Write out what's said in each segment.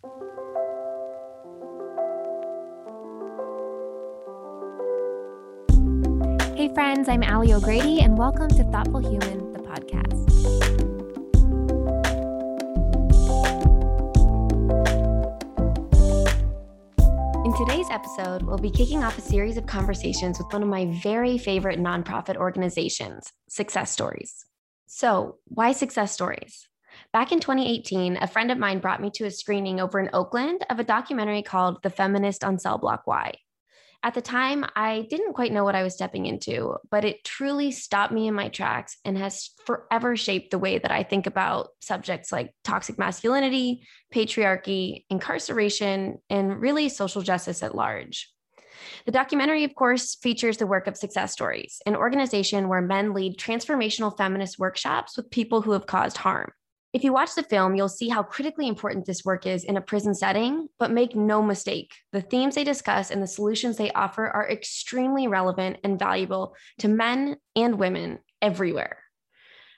Hey, friends, I'm Ali O'Grady, and welcome to Thoughtful Human, the podcast. In today's episode, we'll be kicking off a series of conversations with one of my very favorite nonprofit organizations, Success Stories. So, why Success Stories? Back in 2018, a friend of mine brought me to a screening over in Oakland of a documentary called The Feminist on Cell Block Y. At the time, I didn't quite know what I was stepping into, but it truly stopped me in my tracks and has forever shaped the way that I think about subjects like toxic masculinity, patriarchy, incarceration, and really social justice at large. The documentary, of course, features the work of Success Stories, an organization where men lead transformational feminist workshops with people who have caused harm. If you watch the film, you'll see how critically important this work is in a prison setting, but make no mistake, the themes they discuss and the solutions they offer are extremely relevant and valuable to men and women everywhere.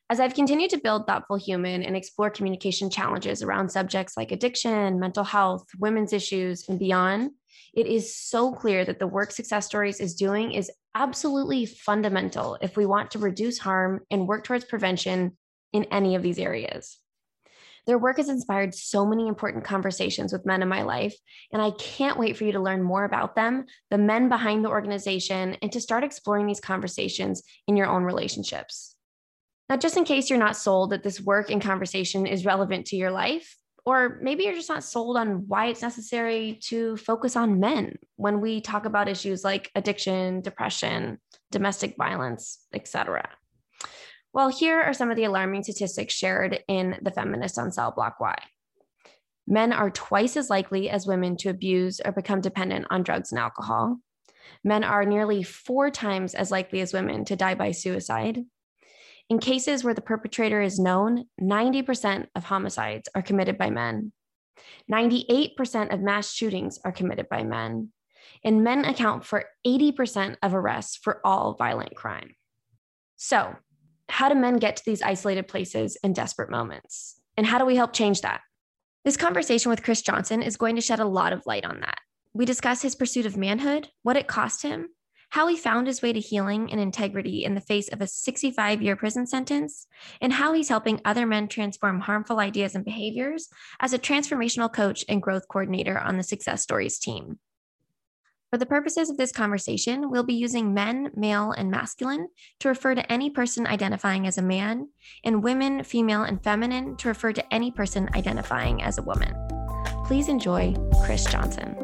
As I've continued to build Thoughtful Human and explore communication challenges around subjects like addiction, mental health, women's issues, and beyond, it is so clear that the work Success Stories is doing is absolutely fundamental if we want to reduce harm and work towards prevention in any of these areas. Their work has inspired so many important conversations with men in my life, and I can't wait for you to learn more about them, the men behind the organization, and to start exploring these conversations in your own relationships. Now, just in case you're not sold that this work and conversation is relevant to your life, or maybe you're just not sold on why it's necessary to focus on men when we talk about issues like addiction, depression, domestic violence, etc. Well, here are some of the alarming statistics shared in The Feminist on Cell Block Y. Men are twice as likely as women to abuse or become dependent on drugs and alcohol. Men are nearly four times as likely as women to die by suicide. In cases where the perpetrator is known, 90% of homicides are committed by men. 98% of mass shootings are committed by men. And men account for 80% of arrests for all violent crime. So, how do men get to these isolated places in desperate moments? And how do we help change that? This conversation with Chris Johnson is going to shed a lot of light on that. We discuss his pursuit of manhood, what it cost him, how he found his way to healing and integrity in the face of a 65 year prison sentence, and how he's helping other men transform harmful ideas and behaviors as a transformational coach and growth coordinator on the Success Stories team. For the purposes of this conversation, we'll be using men, male, and masculine to refer to any person identifying as a man, and women, female, and feminine to refer to any person identifying as a woman. Please enjoy Chris Johnson.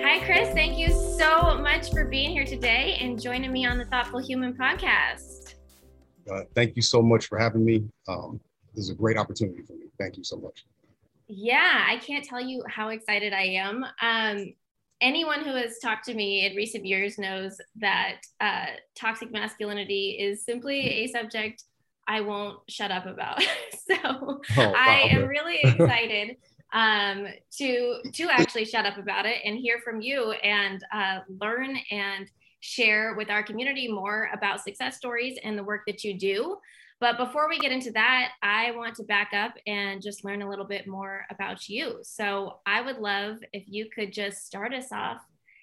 Hi, Chris. Thank you so much for being here today and joining me on the Thoughtful Human podcast. Uh, thank you so much for having me. Um, this is a great opportunity for me. Thank you so much. Yeah, I can't tell you how excited I am. Um, anyone who has talked to me in recent years knows that uh, toxic masculinity is simply a subject I won't shut up about. so oh, wow, I am really excited um, to to actually shut up about it and hear from you and uh, learn and share with our community more about success stories and the work that you do. But before we get into that, I want to back up and just learn a little bit more about you. So I would love if you could just start us off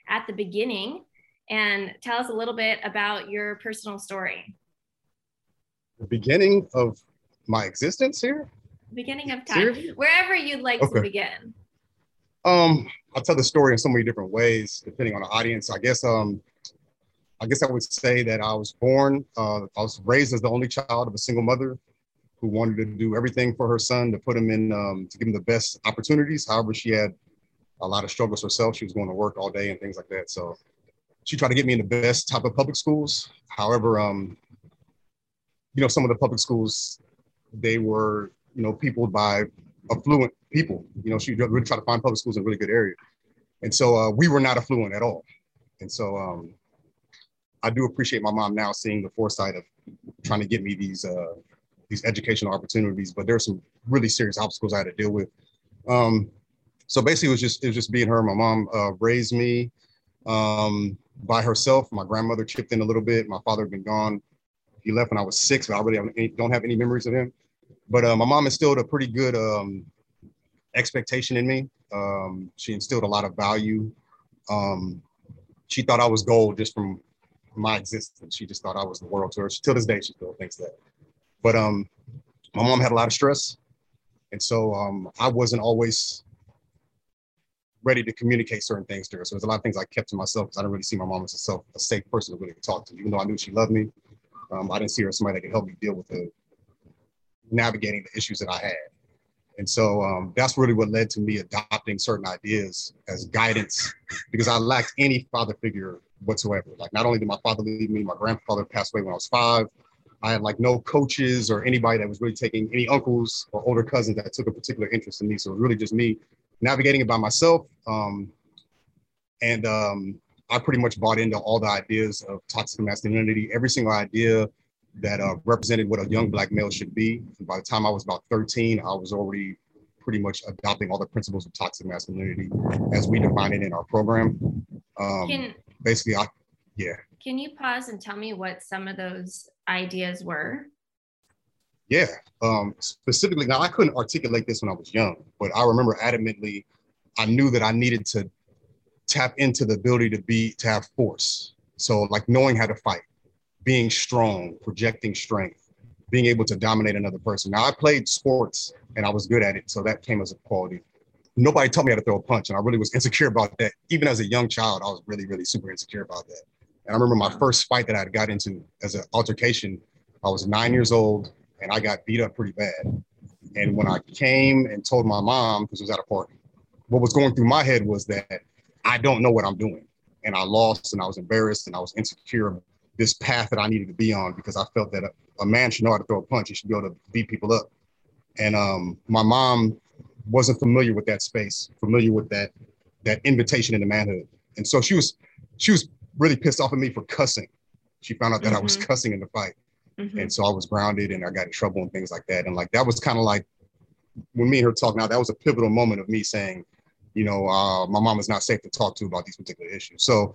at the beginning and tell us a little bit about your personal story. The beginning of my existence here? Beginning of time, wherever you'd like okay. to begin. Um, I'll tell the story in so many different ways, depending on the audience. I guess um, I guess I would say that I was born, uh, I was raised as the only child of a single mother who wanted to do everything for her son to put him in, um, to give him the best opportunities. However, she had a lot of struggles herself. She was going to work all day and things like that. So she tried to get me in the best type of public schools. However, um, you know, some of the public schools, they were, you know, peopled by affluent people. You know, she really tried to find public schools in a really good area. And so uh, we were not affluent at all. And so um, I do appreciate my mom now seeing the foresight of trying to get me these uh, these educational opportunities. But there's some really serious obstacles I had to deal with. Um, so basically, it was just it was just being her. My mom uh, raised me um, by herself. My grandmother chipped in a little bit. My father had been gone He left when I was six, but I really don't have any memories of him. But uh, my mom instilled a pretty good um, expectation in me. Um, she instilled a lot of value. Um, she thought I was gold just from my existence. She just thought I was the world to her. She, till this day, she still thinks that. But um, my mom had a lot of stress, and so um, I wasn't always ready to communicate certain things to her. So there's a lot of things I kept to myself because I didn't really see my mom as a self a safe person to really talk to. Even though I knew she loved me, um, I didn't see her as somebody that could help me deal with the navigating the issues that I had. And so um, that's really what led to me adopting certain ideas as guidance because I lacked any father figure whatsoever. Like not only did my father leave me, my grandfather passed away when I was five. I had like no coaches or anybody that was really taking any uncles or older cousins that took a particular interest in me. So it was really just me navigating it by myself. Um, and um, I pretty much bought into all the ideas of toxic masculinity, every single idea that uh, represented what a young black male should be. And by the time I was about 13, I was already pretty much adopting all the principles of toxic masculinity as we define it in our program. Um, can, basically, I, yeah. Can you pause and tell me what some of those ideas were? Yeah, um, specifically, now I couldn't articulate this when I was young, but I remember adamantly, I knew that I needed to tap into the ability to be, to have force. So, like knowing how to fight, being strong, projecting strength, being able to dominate another person. Now, I played sports and I was good at it, so that came as a quality. Nobody taught me how to throw a punch, and I really was insecure about that. Even as a young child, I was really, really super insecure about that. And I remember my first fight that I got into as an altercation. I was nine years old and I got beat up pretty bad. And when I came and told my mom, because it was at a party, what was going through my head was that I don't know what I'm doing. And I lost and I was embarrassed and I was insecure of this path that I needed to be on because I felt that a, a man should know how to throw a punch. He should be able to beat people up. And um, my mom wasn't familiar with that space, familiar with that that invitation into manhood. And so she was she was really pissed off at me for cussing. She found out that mm-hmm. I was mm-hmm. cussing in the fight. Mm-hmm. And so I was grounded and I got in trouble and things like that. And like that was kind of like when me and her talk now, that was a pivotal moment of me saying, you know, uh, my mom is not safe to talk to about these particular issues. So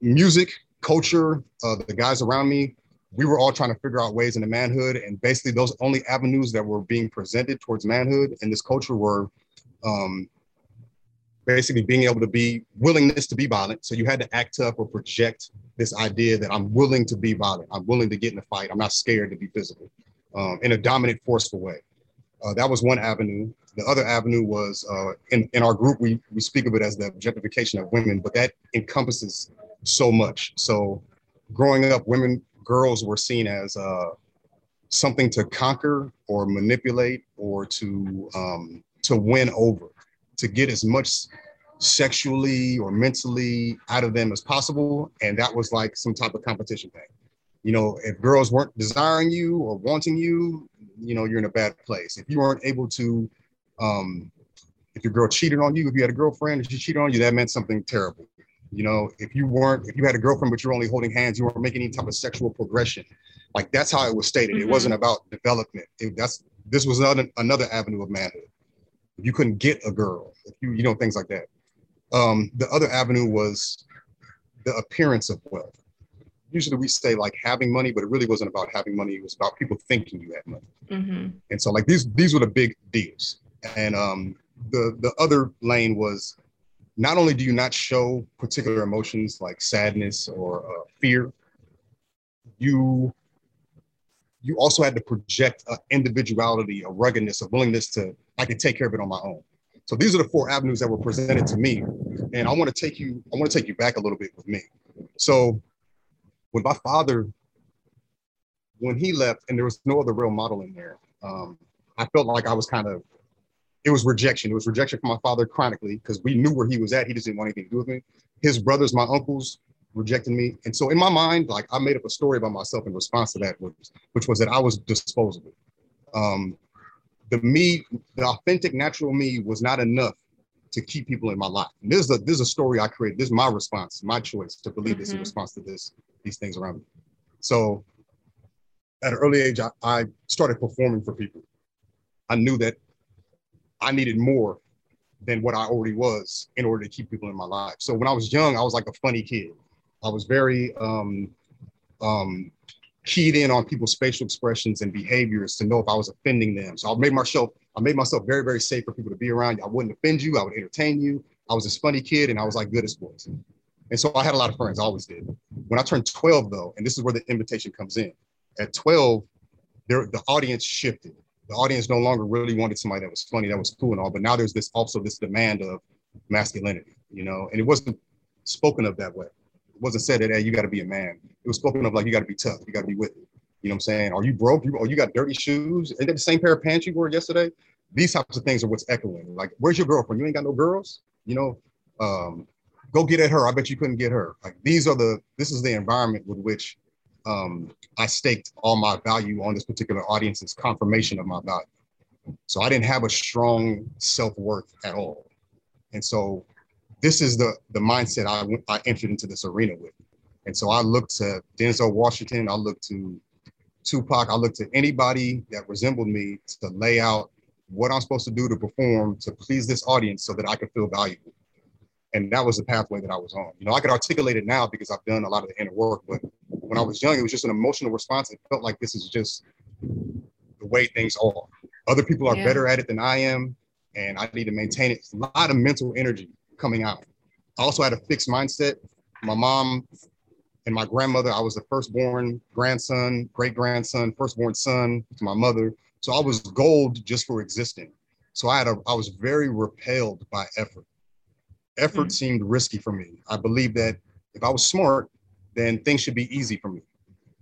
music, culture, uh, the guys around me, we were all trying to figure out ways into manhood. And basically those only avenues that were being presented towards manhood in this culture were um, basically being able to be willingness to be violent. So you had to act tough or project this idea that I'm willing to be violent. I'm willing to get in a fight. I'm not scared to be physical um, in a dominant, forceful way. Uh, that was one avenue. The other avenue was uh, in, in our group, we, we speak of it as the objectification of women, but that encompasses so much. So growing up, women, girls were seen as uh, something to conquer or manipulate or to um, to win over to get as much sexually or mentally out of them as possible. And that was like some type of competition thing. You know, if girls weren't desiring you or wanting you, you know, you're in a bad place. If you weren't able to, um, if your girl cheated on you, if you had a girlfriend and she cheated on you, that meant something terrible. You know, if you weren't, if you had a girlfriend but you're only holding hands, you weren't making any type of sexual progression. Like that's how it was stated. Mm-hmm. It wasn't about development. It, that's this was another another avenue of manhood If you couldn't get a girl, if you you know things like that. Um, the other avenue was the appearance of wealth. Usually we say like having money, but it really wasn't about having money. It was about people thinking you had money. Mm-hmm. And so like these these were the big deals. And um, the the other lane was not only do you not show particular emotions like sadness or uh, fear, you you also had to project individuality, a ruggedness, a willingness to I can take care of it on my own. So these are the four avenues that were presented to me, and I want to take you I want to take you back a little bit with me. So when my father when he left and there was no other real model in there, um, I felt like I was kind of it was rejection. It was rejection from my father chronically because we knew where he was at. He just didn't want anything to do with me. His brothers, my uncles, rejected me. And so in my mind, like I made up a story about myself in response to that, which, which was that I was disposable. Um, the me, the authentic, natural me was not enough to keep people in my life. And this is a this is a story I created. This is my response, my choice to believe mm-hmm. this in mm-hmm. response to this, these things around me. So at an early age, I, I started performing for people. I knew that I needed more than what I already was in order to keep people in my life. So when I was young, I was like a funny kid. I was very um, um, keyed in on people's facial expressions and behaviors to know if I was offending them. So I made myself, I made myself very, very safe for people to be around. I wouldn't offend you. I would entertain you. I was this funny kid and I was like good at sports. And so I had a lot of friends, I always did. When I turned 12 though, and this is where the invitation comes in. At 12, there, the audience shifted. The audience no longer really wanted somebody that was funny, that was cool and all, but now there's this also this demand of masculinity, you know, and it wasn't spoken of that way. It wasn't said that, hey, you got to be a man. It was spoken of like, you got to be tough. You got to be with it. You know what I'm saying? Are you broke? You, or you got dirty shoes? Ain't that the same pair of pants you wore yesterday? These types of things are what's echoing. Like, where's your girlfriend? You ain't got no girls? You know, um, go get at her. I bet you couldn't get her. Like these are the, this is the environment with which um, I staked all my value on this particular audience's confirmation of my value. So I didn't have a strong self-worth at all. And so this is the the mindset I, I entered into this arena with. And so I looked to Denzel Washington, I looked to Tupac, I looked to anybody that resembled me to lay out what I'm supposed to do to perform to please this audience so that I could feel valuable. And that was the pathway that I was on. You know, I could articulate it now because I've done a lot of the inner work, but when I was young, it was just an emotional response. It felt like this is just the way things are. Other people are yeah. better at it than I am, and I need to maintain it. It's a lot of mental energy coming out. I also had a fixed mindset. My mom and my grandmother, I was the firstborn grandson, great grandson, firstborn son to my mother. So I was gold just for existing. So I had a, I was very repelled by effort. Effort mm-hmm. seemed risky for me. I believed that if I was smart, then things should be easy for me.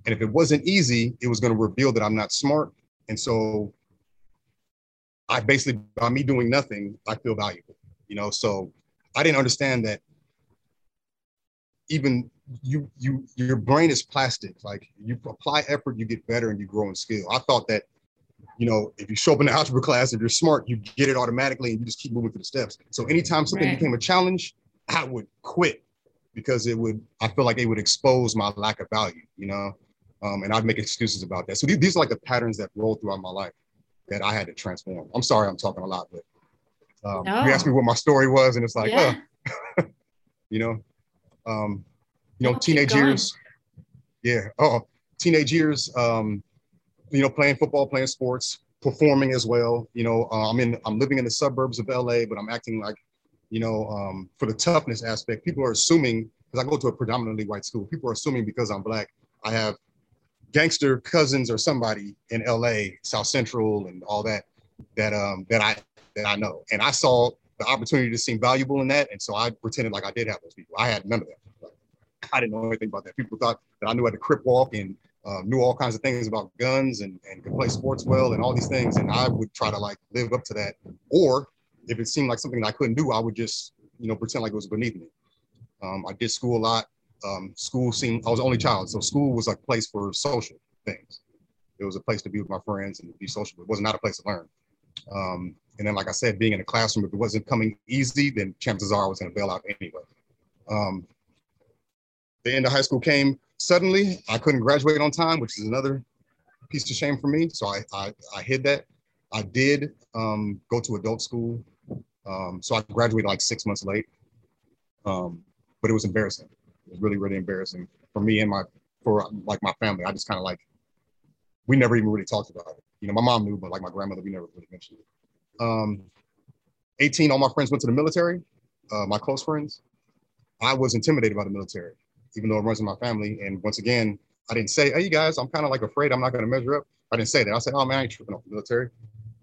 And if it wasn't easy, it was going to reveal that I'm not smart. And so I basically, by me doing nothing, I feel valuable, you know? So I didn't understand that even you you your brain is plastic. Like you apply effort, you get better and you grow in skill. I thought that, you know, if you show up in the algebra class, if you're smart, you get it automatically and you just keep moving through the steps. So anytime something right. became a challenge, I would quit because it would I feel like it would expose my lack of value, you know. Um, and I'd make excuses about that. So these, these are like the patterns that roll throughout my life that I had to transform. I'm sorry I'm talking a lot, but um, no. You asked me what my story was, and it's like, yeah. you know, um, you know, teenage years. Yeah. Oh, teenage years. Um, you know, playing football, playing sports, performing as well. You know, uh, I'm in. I'm living in the suburbs of LA, but I'm acting like, you know, um, for the toughness aspect. People are assuming because I go to a predominantly white school. People are assuming because I'm black, I have gangster cousins or somebody in LA, South Central, and all that. That um that I that I know. And I saw the opportunity to seem valuable in that. And so I pretended like I did have those people. I had none of that. I didn't know anything about that. People thought that I knew how to crip walk and uh, knew all kinds of things about guns and, and could play sports well and all these things. And I would try to like live up to that. Or if it seemed like something that I couldn't do, I would just, you know, pretend like it was beneath me. Um, I did school a lot. Um, school seemed, I was only child. So school was a place for social things. It was a place to be with my friends and be social. It was not a place to learn. Um, and then, like I said, being in a classroom, if it wasn't coming easy, then chances are I was going to bail out anyway. Um, the end of high school came suddenly. I couldn't graduate on time, which is another piece of shame for me. So I, I, I hid that. I did um, go to adult school. Um, so I graduated like six months late. Um, but it was embarrassing. It was really, really embarrassing for me and my, for like my family. I just kind of like, we never even really talked about it. You know, my mom knew, but like my grandmother, we never really mentioned it. Um, 18, all my friends went to the military, uh, my close friends. I was intimidated by the military, even though it runs in my family. And once again, I didn't say, hey, you guys, I'm kind of like afraid I'm not going to measure up. I didn't say that. I said, oh man, I ain't tripping off the military.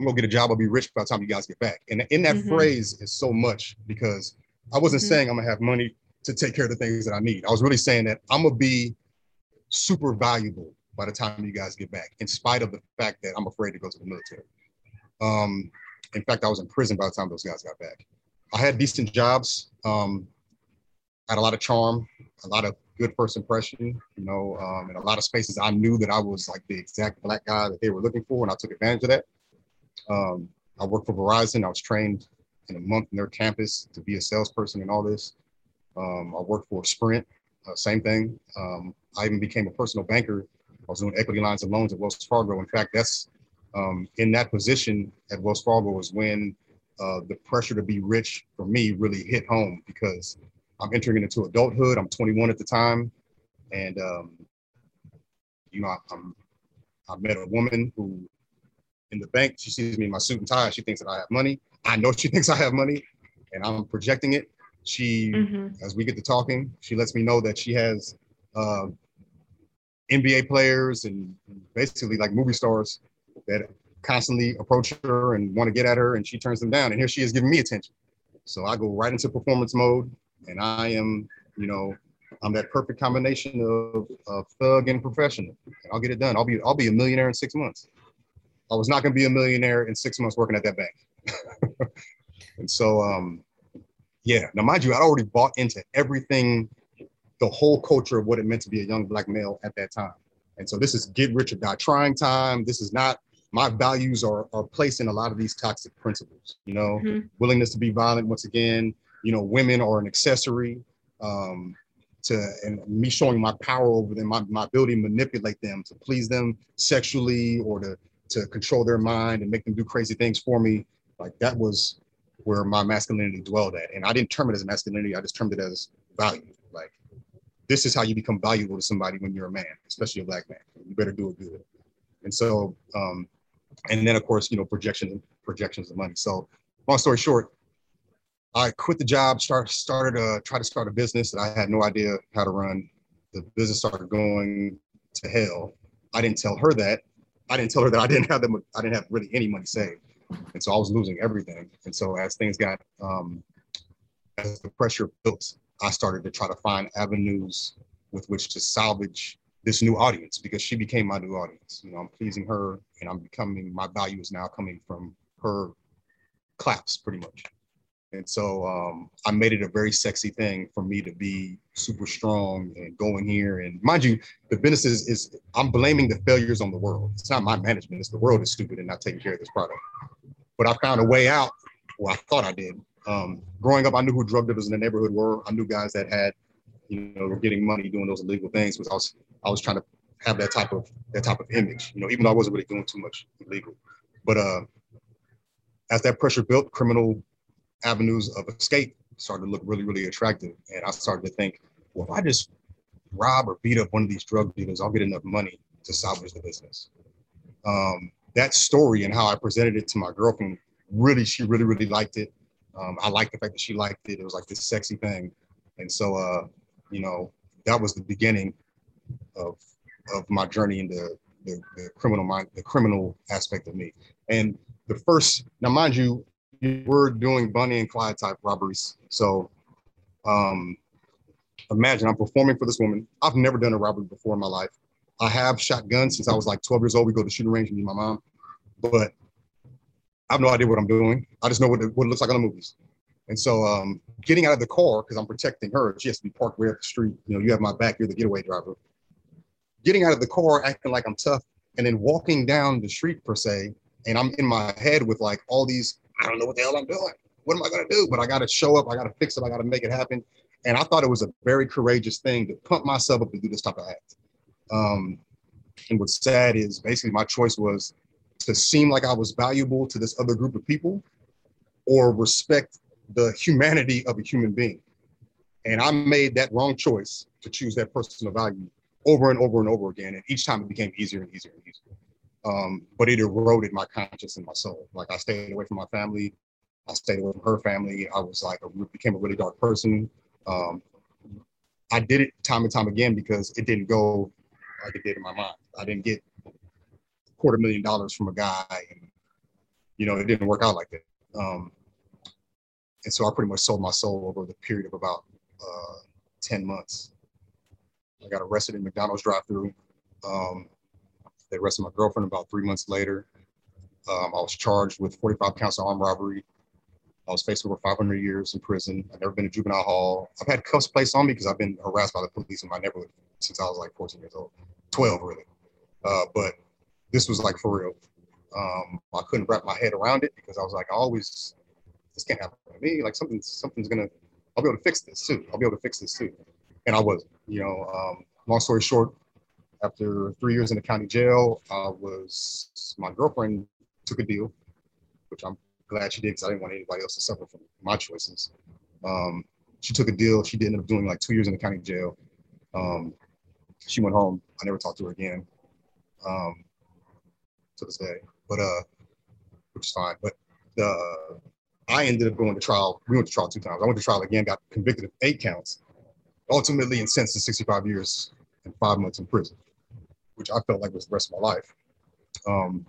I'm going to get a job. I'll be rich by the time you guys get back. And in that mm-hmm. phrase is so much because I wasn't mm-hmm. saying I'm going to have money to take care of the things that I need. I was really saying that I'm going to be super valuable by the time you guys get back, in spite of the fact that I'm afraid to go to the military. Um, in fact, I was in prison by the time those guys got back. I had decent jobs, um, had a lot of charm, a lot of good first impression, you know, um, in a lot of spaces I knew that I was like the exact black guy that they were looking for, and I took advantage of that. Um, I worked for Verizon. I was trained in a month in their campus to be a salesperson and all this. Um, I worked for Sprint, uh, same thing. Um, I even became a personal banker. I was doing equity lines and loans at Wells Fargo. In fact, that's um, in that position at Wells Fargo was when uh, the pressure to be rich for me really hit home because I'm entering into adulthood. I'm 21 at the time, and um, You know, I, I'm, I met a woman who in the bank, she sees me in my suit and tie. She thinks that I have money. I know she thinks I have money and I'm projecting it. She, mm-hmm. as we get to talking, she lets me know that she has uh, NBA players and basically like movie stars that constantly approach her and want to get at her, and she turns them down. And here she is giving me attention. So I go right into performance mode, and I am, you know, I'm that perfect combination of, of thug and professional. And I'll get it done. I'll be I'll be a millionaire in six months. I was not going to be a millionaire in six months working at that bank. and so, um, yeah. Now, mind you, I'd already bought into everything, the whole culture of what it meant to be a young black male at that time. And so, this is get rich or die trying time. This is not my values are are placed in a lot of these toxic principles. You know, mm-hmm. willingness to be violent once again. You know, women are an accessory. Um, to and me showing my power over them, my, my ability to manipulate them to please them sexually or to to control their mind and make them do crazy things for me. Like that was where my masculinity dwelled at. And I didn't term it as masculinity, I just termed it as value. Like this is how you become valuable to somebody when you're a man, especially a black man. You better do it good. And so um, and then of course, you know, projection projections of money. So long story short, I quit the job, start, started to try to start a business that I had no idea how to run. The business started going to hell. I didn't tell her that. I didn't tell her that I didn't have them. I didn't have really any money saved, and so I was losing everything. And so as things got, um, as the pressure built, I started to try to find avenues with which to salvage this new audience because she became my new audience. You know, I'm pleasing her and I'm becoming my value is now coming from her claps pretty much. And so um, I made it a very sexy thing for me to be super strong and going here. And mind you, the business is, is I'm blaming the failures on the world. It's not my management. It's the world is stupid and not taking care of this product. But I found a way out. Well, I thought I did. Um, growing up, I knew who drug dealers in the neighborhood were. I knew guys that had, you know, were getting money doing those illegal things. Because I was I was trying to have that type of that type of image. You know, even though I wasn't really doing too much illegal. But uh, as that pressure built, criminal avenues of escape started to look really, really attractive. And I started to think, well, if I just rob or beat up one of these drug dealers, I'll get enough money to salvage the business. Um, that story and how I presented it to my girlfriend, really, she really, really liked it. Um, I liked the fact that she liked it. It was like this sexy thing. And so, uh, you know, that was the beginning of, of my journey into the, the criminal mind, the criminal aspect of me. And the first, now mind you, we're doing Bonnie and Clyde type robberies. So um, imagine I'm performing for this woman. I've never done a robbery before in my life. I have shot guns since I was like 12 years old. We go to shooting range, and my mom. But I have no idea what I'm doing. I just know what it, what it looks like on the movies. And so um, getting out of the car, because I'm protecting her, she has to be parked right at the street. You know, you have my back, you're the getaway driver. Getting out of the car, acting like I'm tough, and then walking down the street per se, and I'm in my head with like all these I don't know what the hell I'm doing. What am I going to do? But I got to show up. I got to fix it. I got to make it happen. And I thought it was a very courageous thing to pump myself up to do this type of act. Um, and what's sad is basically my choice was to seem like I was valuable to this other group of people or respect the humanity of a human being. And I made that wrong choice to choose that personal value over and over and over again. And each time it became easier and easier and easier um, but it eroded my conscience and my soul. Like I stayed away from my family. I stayed away from her family. I was like, a, became a really dark person. Um, I did it time and time again because it didn't go like it did in my mind. I didn't get a quarter million dollars from a guy, and you know, it didn't work out like that. Um, and so I pretty much sold my soul over the period of about uh, 10 months. I got arrested in McDonald's drive-through. Um, they arrested my girlfriend about three months later. Um, I was charged with 45 counts of armed robbery. I was faced over 500 years in prison. I've never been to juvenile hall. I've had cuffs placed on me because I've been harassed by the police in my neighborhood since I was like 14 years old, 12 really. Uh, but this was like for real. Um, I couldn't wrap my head around it because I was like, I always, this can't happen to me. Like something, something's gonna, I'll be able to fix this too. I'll be able to fix this too. And I wasn't. You know, um, long story short, after three years in the county jail, I was my girlfriend took a deal, which I'm glad she did because I didn't want anybody else to suffer from my choices. Um, she took a deal. She did end up doing like two years in the county jail. Um, she went home. I never talked to her again. um, to this day. But uh, which is fine. But the I ended up going to trial. We went to trial two times. I went to trial again, got convicted of eight counts, ultimately and sentenced to 65 years and five months in prison, which I felt like was the rest of my life. Um,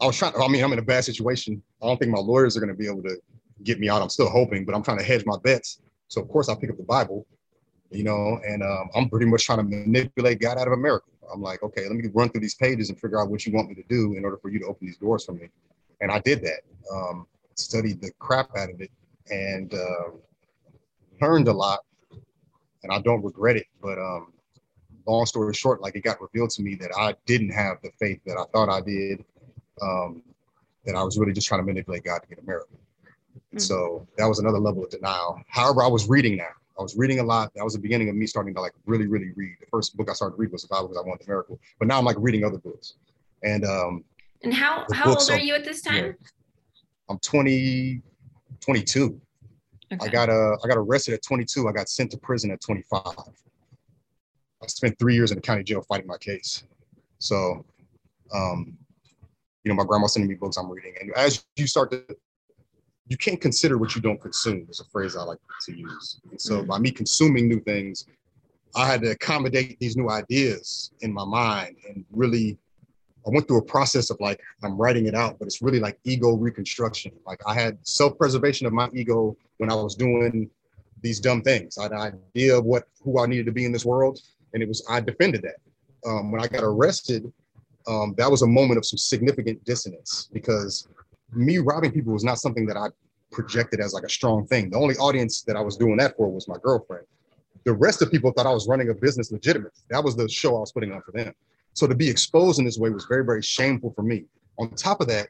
I was trying. To, I mean, I'm in a bad situation. I don't think my lawyers are going to be able to get me out. I'm still hoping, but I'm trying to hedge my bets. So of course I pick up the Bible, you know, and um, I'm pretty much trying to manipulate God out of America. I'm like, okay, let me run through these pages and figure out what you want me to do in order for you to open these doors for me. And I did that. Um, studied the crap out of it and uh, learned a lot. And I don't regret it. But um, long story short, like it got revealed to me that I didn't have the faith that I thought I did. Um, that I was really just trying to manipulate God to get America. Mm-hmm. So that was another level of denial. However, I was reading now. I was reading a lot. That was the beginning of me starting to like really, really read. The first book I started to read was the Bible because I wanted the miracle. But now I'm like reading other books. And um and how how old are you at this time? I'm 20, 22. Okay. I got uh, I got arrested at 22. I got sent to prison at 25. I spent three years in the county jail fighting my case. So, um, you know, my grandma sending me books I'm reading, and as you start to, you can't consider what you don't consume. Is a phrase I like to use. And so, mm-hmm. by me consuming new things, I had to accommodate these new ideas in my mind and really I went through a process of like I'm writing it out, but it's really like ego reconstruction. Like I had self-preservation of my ego when I was doing these dumb things. I had an idea of what who I needed to be in this world, and it was I defended that. Um, when I got arrested, um, that was a moment of some significant dissonance because me robbing people was not something that I projected as like a strong thing. The only audience that I was doing that for was my girlfriend. The rest of people thought I was running a business legitimate. That was the show I was putting on for them. So to be exposed in this way was very, very shameful for me. On top of that,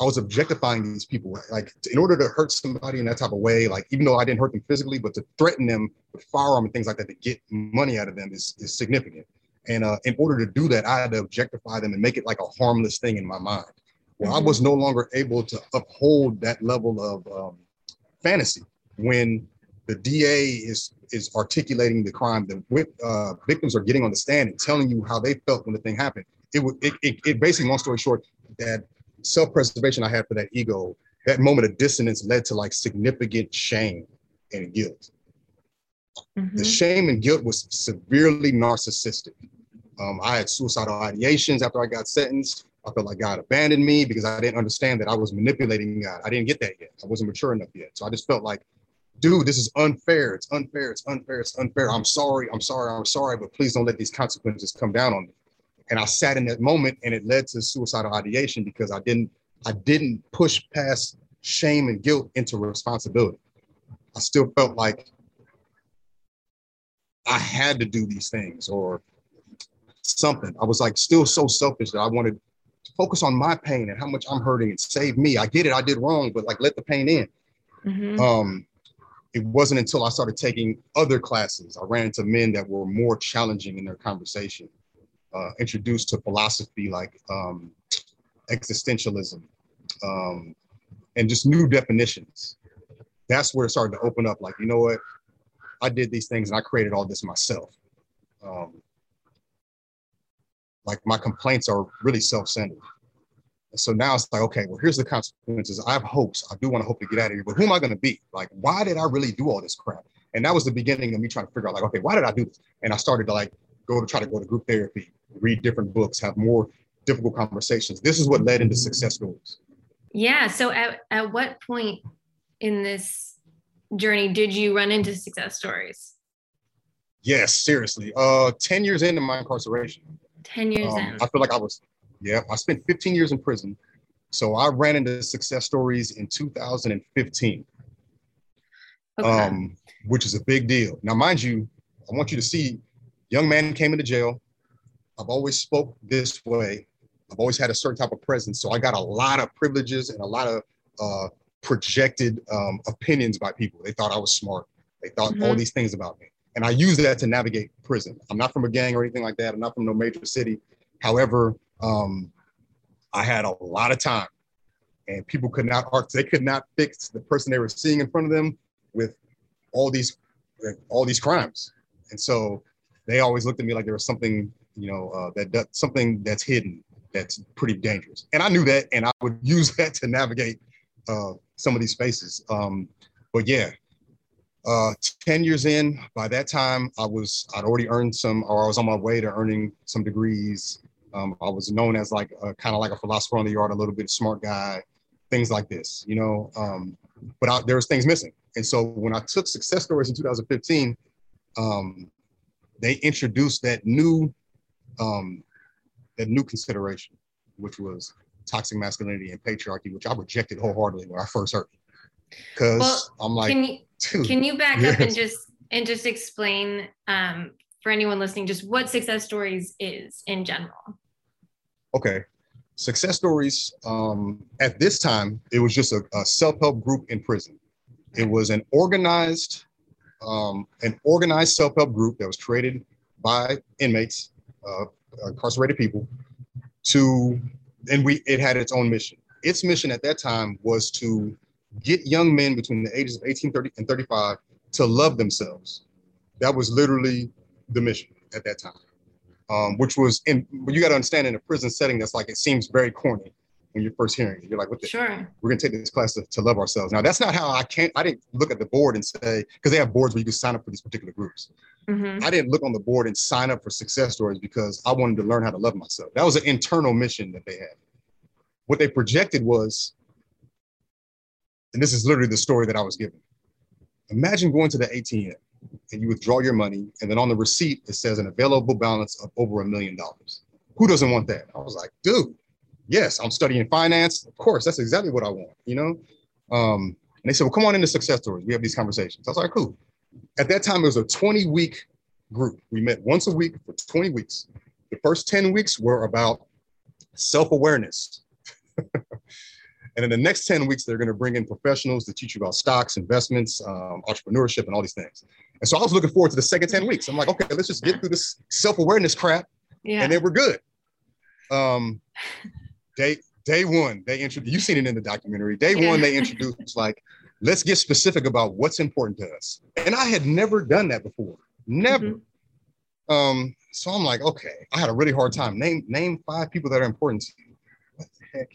I was objectifying these people. Like in order to hurt somebody in that type of way, like even though I didn't hurt them physically, but to threaten them with firearm and things like that to get money out of them is, is significant. And uh, in order to do that, I had to objectify them and make it like a harmless thing in my mind. Well, mm-hmm. I was no longer able to uphold that level of um, fantasy when the DA is is articulating the crime. The uh, victims are getting on the stand and telling you how they felt when the thing happened. It would it, it, it basically, long story short, that self-preservation I had for that ego, that moment of dissonance led to like significant shame and guilt. Mm-hmm. The shame and guilt was severely narcissistic. Um, I had suicidal ideations after I got sentenced. I felt like God abandoned me because I didn't understand that I was manipulating God. I didn't get that yet. I wasn't mature enough yet. So I just felt like dude, this is unfair. It's unfair. It's unfair. It's unfair. I'm sorry. I'm sorry. I'm sorry, but please don't let these consequences come down on me. And I sat in that moment and it led to suicidal ideation because I didn't, I didn't push past shame and guilt into responsibility. I still felt like I had to do these things or something. I was like still so selfish that I wanted to focus on my pain and how much I'm hurting and save me. I get it, I did wrong, but like let the pain in. Mm-hmm. Um, it wasn't until I started taking other classes, I ran into men that were more challenging in their conversation, uh, introduced to philosophy like um, existentialism um, and just new definitions. That's where it started to open up like, you know what? I did these things and I created all this myself. Um, like my complaints are really self-centered so now it's like, okay, well, here's the consequences. I have hopes. I do want to hope to get out of here, but who am I going to be? Like, why did I really do all this crap? And that was the beginning of me trying to figure out, like, okay, why did I do this? And I started to like go to try to go to group therapy, read different books, have more difficult conversations. This is what led into success stories. Yeah. So at, at what point in this journey did you run into success stories? Yes, seriously. Uh, 10 years into my incarceration. 10 years um, in. I feel like I was yeah, I spent 15 years in prison. So I ran into success stories in 2015, okay. um, which is a big deal. Now, mind you, I want you to see, young man came into jail. I've always spoke this way. I've always had a certain type of presence. So I got a lot of privileges and a lot of uh, projected um, opinions by people. They thought I was smart. They thought mm-hmm. all these things about me. And I use that to navigate prison. I'm not from a gang or anything like that. I'm not from no major city. However, um, I had a lot of time, and people could not they could not fix the person they were seeing in front of them with all these all these crimes, and so they always looked at me like there was something you know, uh, that does something that's hidden that's pretty dangerous. And I knew that, and I would use that to navigate uh, some of these spaces. Um, but yeah, uh, 10 years in, by that time, I was, I'd already earned some, or I was on my way to earning some degrees. Um, I was known as like kind of like a philosopher on the yard, a little bit smart guy, things like this, you know. Um, but I, there was things missing, and so when I took Success Stories in 2015, um, they introduced that new um, that new consideration, which was toxic masculinity and patriarchy, which I rejected wholeheartedly when I first heard it. Because well, I'm like, can you, can you back yes. up and just and just explain um, for anyone listening just what success stories is in general? Okay, success stories. Um, at this time, it was just a, a self-help group in prison. It was an organized, um, an organized self-help group that was created by inmates uh, incarcerated people to, and we it had its own mission. Its mission at that time was to get young men between the ages of 18, 30, and 35 to love themselves. That was literally the mission at that time. Um, which was in you got to understand in a prison setting that's like it seems very corny when you're first hearing it. You're like, what the sure. We're gonna take this class to, to love ourselves. Now that's not how I can't I didn't look at the board and say, because they have boards where you can sign up for these particular groups. Mm-hmm. I didn't look on the board and sign up for success stories because I wanted to learn how to love myself. That was an internal mission that they had. What they projected was, and this is literally the story that I was given. Imagine going to the ATM and you withdraw your money, and then on the receipt it says an available balance of over a million dollars. Who doesn't want that? I was like, dude, yes, I'm studying finance. Of course, that's exactly what I want, you know? Um, and they said, well, come on into success stories. We have these conversations. I was like, cool. At that time, it was a 20 week group. We met once a week for 20 weeks. The first 10 weeks were about self awareness. and in the next 10 weeks, they're going to bring in professionals to teach you about stocks, investments, um, entrepreneurship, and all these things. And so I was looking forward to the second 10 weeks. I'm like, okay, let's just get through this self awareness crap, yeah. and then we're good. Um, day day one, they introduced. You've seen it in the documentary. Day yeah. one, they introduced like let's get specific about what's important to us. And I had never done that before. Never. Mm-hmm. Um, so I'm like, okay, I had a really hard time. Name name five people that are important to you. What the heck?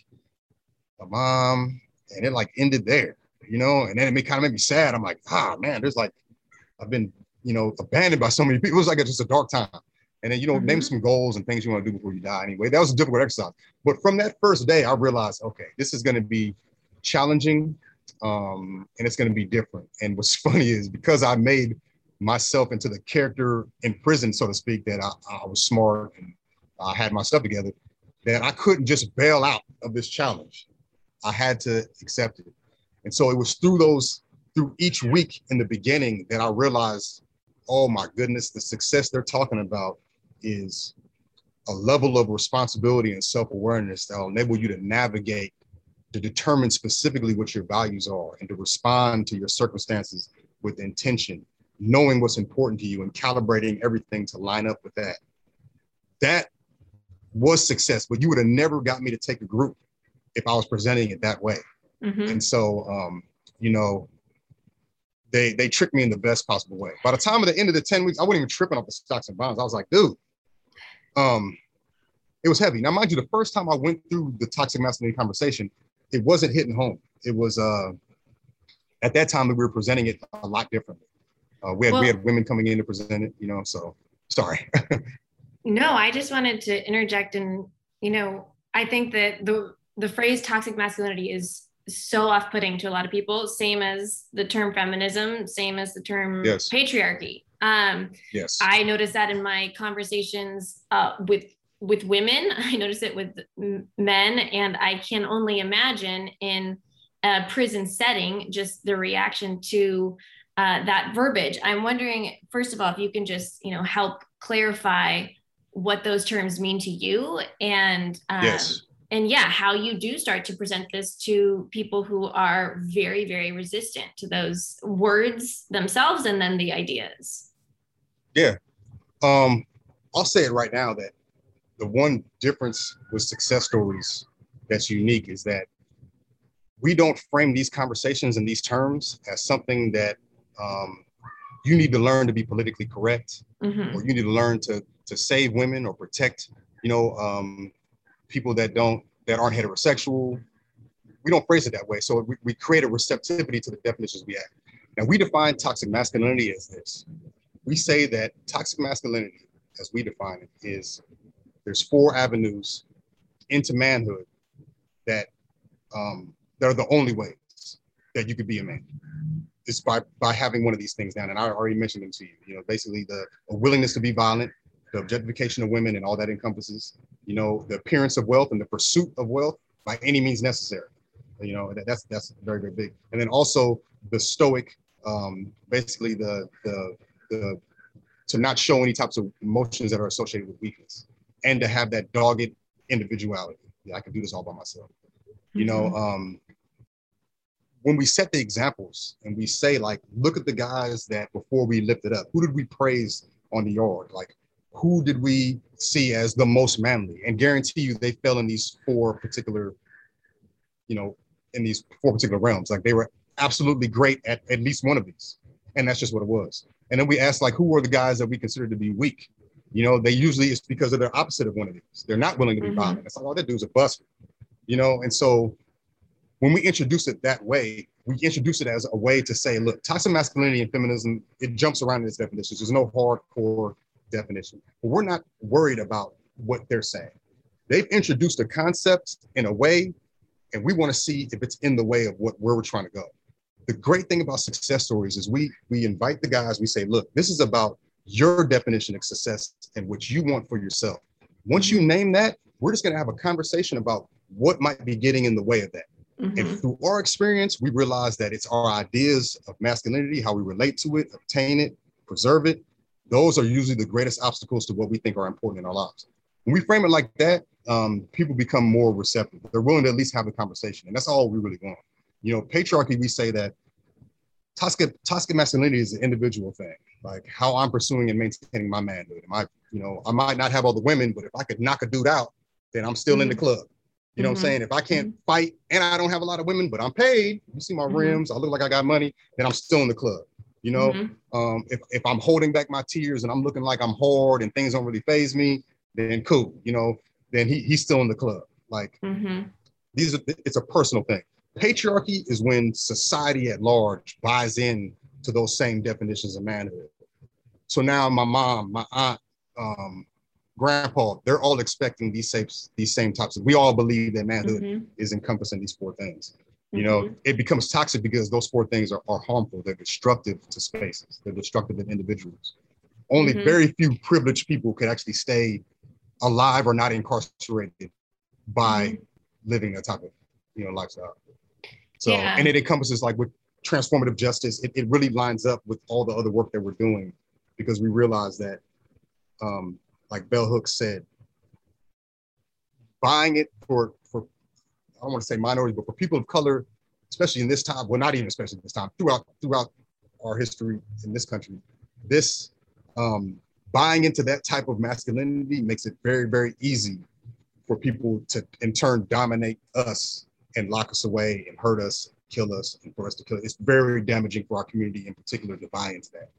My mom, and it like ended there, you know, and then it kind of made me sad. I'm like, ah man, there's like I've been, you know, abandoned by so many people. It was like a, just a dark time. And then, you know, mm-hmm. name some goals and things you want to do before you die anyway. That was a difficult exercise. But from that first day, I realized, okay, this is going to be challenging um, and it's going to be different. And what's funny is because I made myself into the character in prison, so to speak, that I, I was smart and I had my stuff together, that I couldn't just bail out of this challenge. I had to accept it. And so it was through those, through each week in the beginning that I realized, oh my goodness, the success they're talking about is a level of responsibility and self-awareness that will enable you to navigate to determine specifically what your values are and to respond to your circumstances with intention, knowing what's important to you and calibrating everything to line up with that. That was success, but you would have never got me to take a group if I was presenting it that way. Mm-hmm. And so, um, you know, they they tricked me in the best possible way. By the time of the end of the 10 weeks, I wasn't even tripping off the stocks and bonds. I was like, dude, um, it was heavy. Now, mind you, the first time I went through the toxic masculinity conversation, it wasn't hitting home. It was uh, at that time we were presenting it a lot differently. Uh, we had well, we had women coming in to present it, you know. So sorry. no, I just wanted to interject, and you know, I think that the the phrase toxic masculinity is so off-putting to a lot of people. Same as the term feminism, same as the term yes. patriarchy. Um, yes, I noticed that in my conversations uh, with with women i notice it with men and i can only imagine in a prison setting just the reaction to uh, that verbiage. I'm wondering first of all if you can just you know help clarify what those terms mean to you and um, yes. and yeah how you do start to present this to people who are very very resistant to those words themselves and then the ideas yeah um i'll say it right now that the one difference with success stories that's unique is that we don't frame these conversations in these terms as something that um, you need to learn to be politically correct mm-hmm. or you need to learn to to save women or protect, you know, um, people that don't that aren't heterosexual. We don't phrase it that way. So we, we create a receptivity to the definitions we have. Now we define toxic masculinity as this. We say that toxic masculinity, as we define it, is there's four avenues into manhood that um, that are the only ways that you could be a man. It's by by having one of these things down. And I already mentioned them to you. You know, basically the willingness to be violent, the objectification of women and all that encompasses, you know, the appearance of wealth and the pursuit of wealth by any means necessary. You know, that, that's that's very, very big. And then also the stoic, um, basically the the the to not show any types of emotions that are associated with weakness and to have that dogged individuality. Yeah, I can do this all by myself. You know, mm-hmm. um, when we set the examples and we say, like, look at the guys that before we lifted up, who did we praise on the yard? Like, who did we see as the most manly? And guarantee you they fell in these four particular, you know, in these four particular realms. Like they were absolutely great at at least one of these. And that's just what it was. And then we asked like who were the guys that we considered to be weak? You know, they usually it's because of their opposite of one of these. They're not willing to be mm-hmm. violent. It's like, oh, that dude's a buster. You know, and so when we introduce it that way, we introduce it as a way to say, look, toxic masculinity and feminism, it jumps around in its definitions. There's no hardcore definition. But we're not worried about what they're saying. They've introduced a concept in a way, and we want to see if it's in the way of what where we're trying to go. The great thing about success stories is we we invite the guys, we say, look, this is about your definition of success and what you want for yourself. Once you name that, we're just going to have a conversation about what might be getting in the way of that. Mm-hmm. And through our experience, we realize that it's our ideas of masculinity, how we relate to it, obtain it, preserve it, those are usually the greatest obstacles to what we think are important in our lives. When we frame it like that, um, people become more receptive. They're willing to at least have a conversation, and that's all we really want. You know, patriarchy. We say that toxic masculinity is an individual thing, like how I'm pursuing and maintaining my manhood. Am I, you know, I might not have all the women, but if I could knock a dude out, then I'm still mm-hmm. in the mm-hmm. club. You know mm-hmm. what I'm mm-hmm. saying? If I can't mm-hmm. fight and I don't have a lot of women, but I'm paid, you see my mm-hmm. rims, I look like I got money, then I'm still in the club. You know, mm-hmm. um, if, if I'm holding back my tears and I'm looking like I'm hard and things don't really faze me, then cool. You know, then he, he's still in the club. Like these are it's a personal thing. Patriarchy is when society at large buys in to those same definitions of manhood. So now my mom, my aunt, um, grandpa, they're all expecting these same these same types of. We all believe that manhood mm-hmm. is encompassing these four things you know mm-hmm. it becomes toxic because those four things are, are harmful they're destructive to spaces they're destructive to individuals only mm-hmm. very few privileged people could actually stay alive or not incarcerated by mm-hmm. living that type of you know lifestyle so yeah. and it encompasses like with transformative justice it, it really lines up with all the other work that we're doing because we realize that um, like bell hooks said buying it for for I don't want to say minorities, but for people of color, especially in this time, well, not even especially this time, throughout throughout our history in this country, this um, buying into that type of masculinity makes it very, very easy for people to in turn dominate us and lock us away and hurt us, kill us, and for us to kill. It's very damaging for our community in particular to buy into that.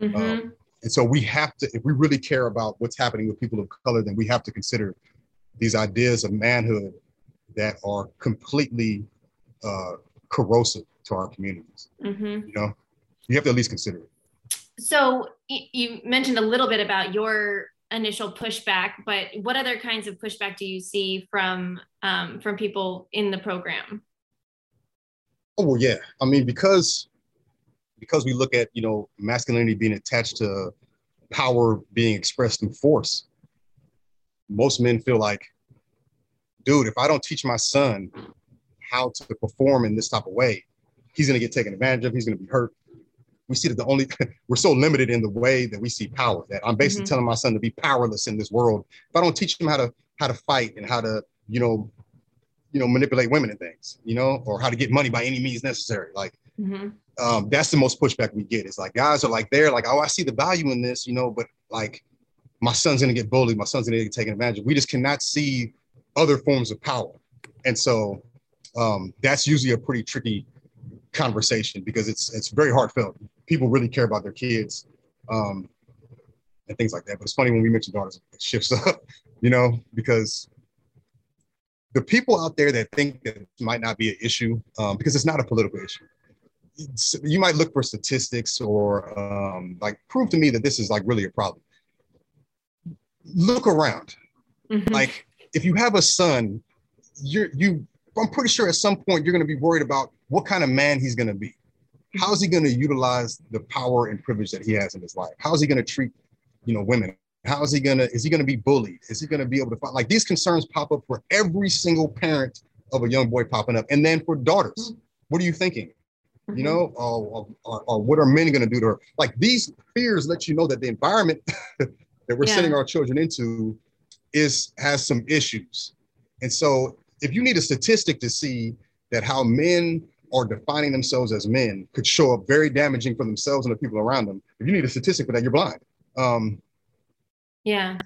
Mm-hmm. Um, and so we have to, if we really care about what's happening with people of color, then we have to consider these ideas of manhood that are completely uh, corrosive to our communities. Mm-hmm. You know, you have to at least consider it. So you mentioned a little bit about your initial pushback, but what other kinds of pushback do you see from um, from people in the program? Oh well, yeah. I mean, because because we look at you know masculinity being attached to power being expressed through force. Most men feel like dude, if I don't teach my son how to perform in this type of way, he's going to get taken advantage of. He's going to be hurt. We see that the only we're so limited in the way that we see power that I'm basically mm-hmm. telling my son to be powerless in this world. If I don't teach him how to how to fight and how to you know you know manipulate women and things, you know, or how to get money by any means necessary, like. Mm-hmm. Um, that's the most pushback we get. It's like guys are like they're like, oh, I see the value in this, you know, but like my son's gonna get bullied, my son's gonna get taken advantage of. We just cannot see other forms of power. And so um, that's usually a pretty tricky conversation because it's it's very heartfelt. People really care about their kids. Um, and things like that. But it's funny when we mention daughters, it shifts up, you know, because the people out there that think that might not be an issue, um, because it's not a political issue. It's, you might look for statistics or um, like prove to me that this is like really a problem. Look around. Mm-hmm. Like if you have a son, you're you. I'm pretty sure at some point you're going to be worried about what kind of man he's going to be. How is he going to utilize the power and privilege that he has in his life? How is he going to treat, you know, women? How is he gonna? Is he gonna be bullied? Is he gonna be able to find? Like these concerns pop up for every single parent of a young boy popping up, and then for daughters, mm-hmm. what are you thinking? Mm-hmm. You know, or, or, or, what are men gonna do to her? Like these fears let you know that the environment that we're yeah. sending our children into is has some issues, and so if you need a statistic to see that how men are defining themselves as men could show up very damaging for themselves and the people around them. If you need a statistic for that, you're blind. Um, yeah.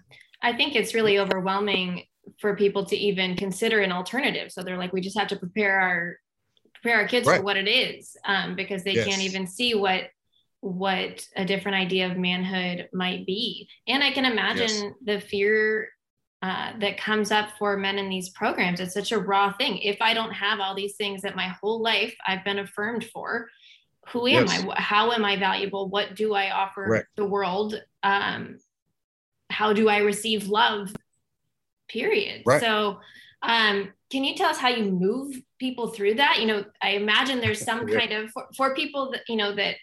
I think it's really overwhelming for people to even consider an alternative. So they're like, we just have to prepare our prepare our kids right. for what it is, um, because they yes. can't even see what what a different idea of manhood might be. And I can imagine yes. the fear uh, that comes up for men in these programs. It's such a raw thing. If I don't have all these things that my whole life I've been affirmed for, who am yes. I? How am I valuable? What do I offer right. the world? Um, how do I receive love? Period. Right. So, um, can you tell us how you move people through that? You know, I imagine there's some yeah. kind of for, for people that you know that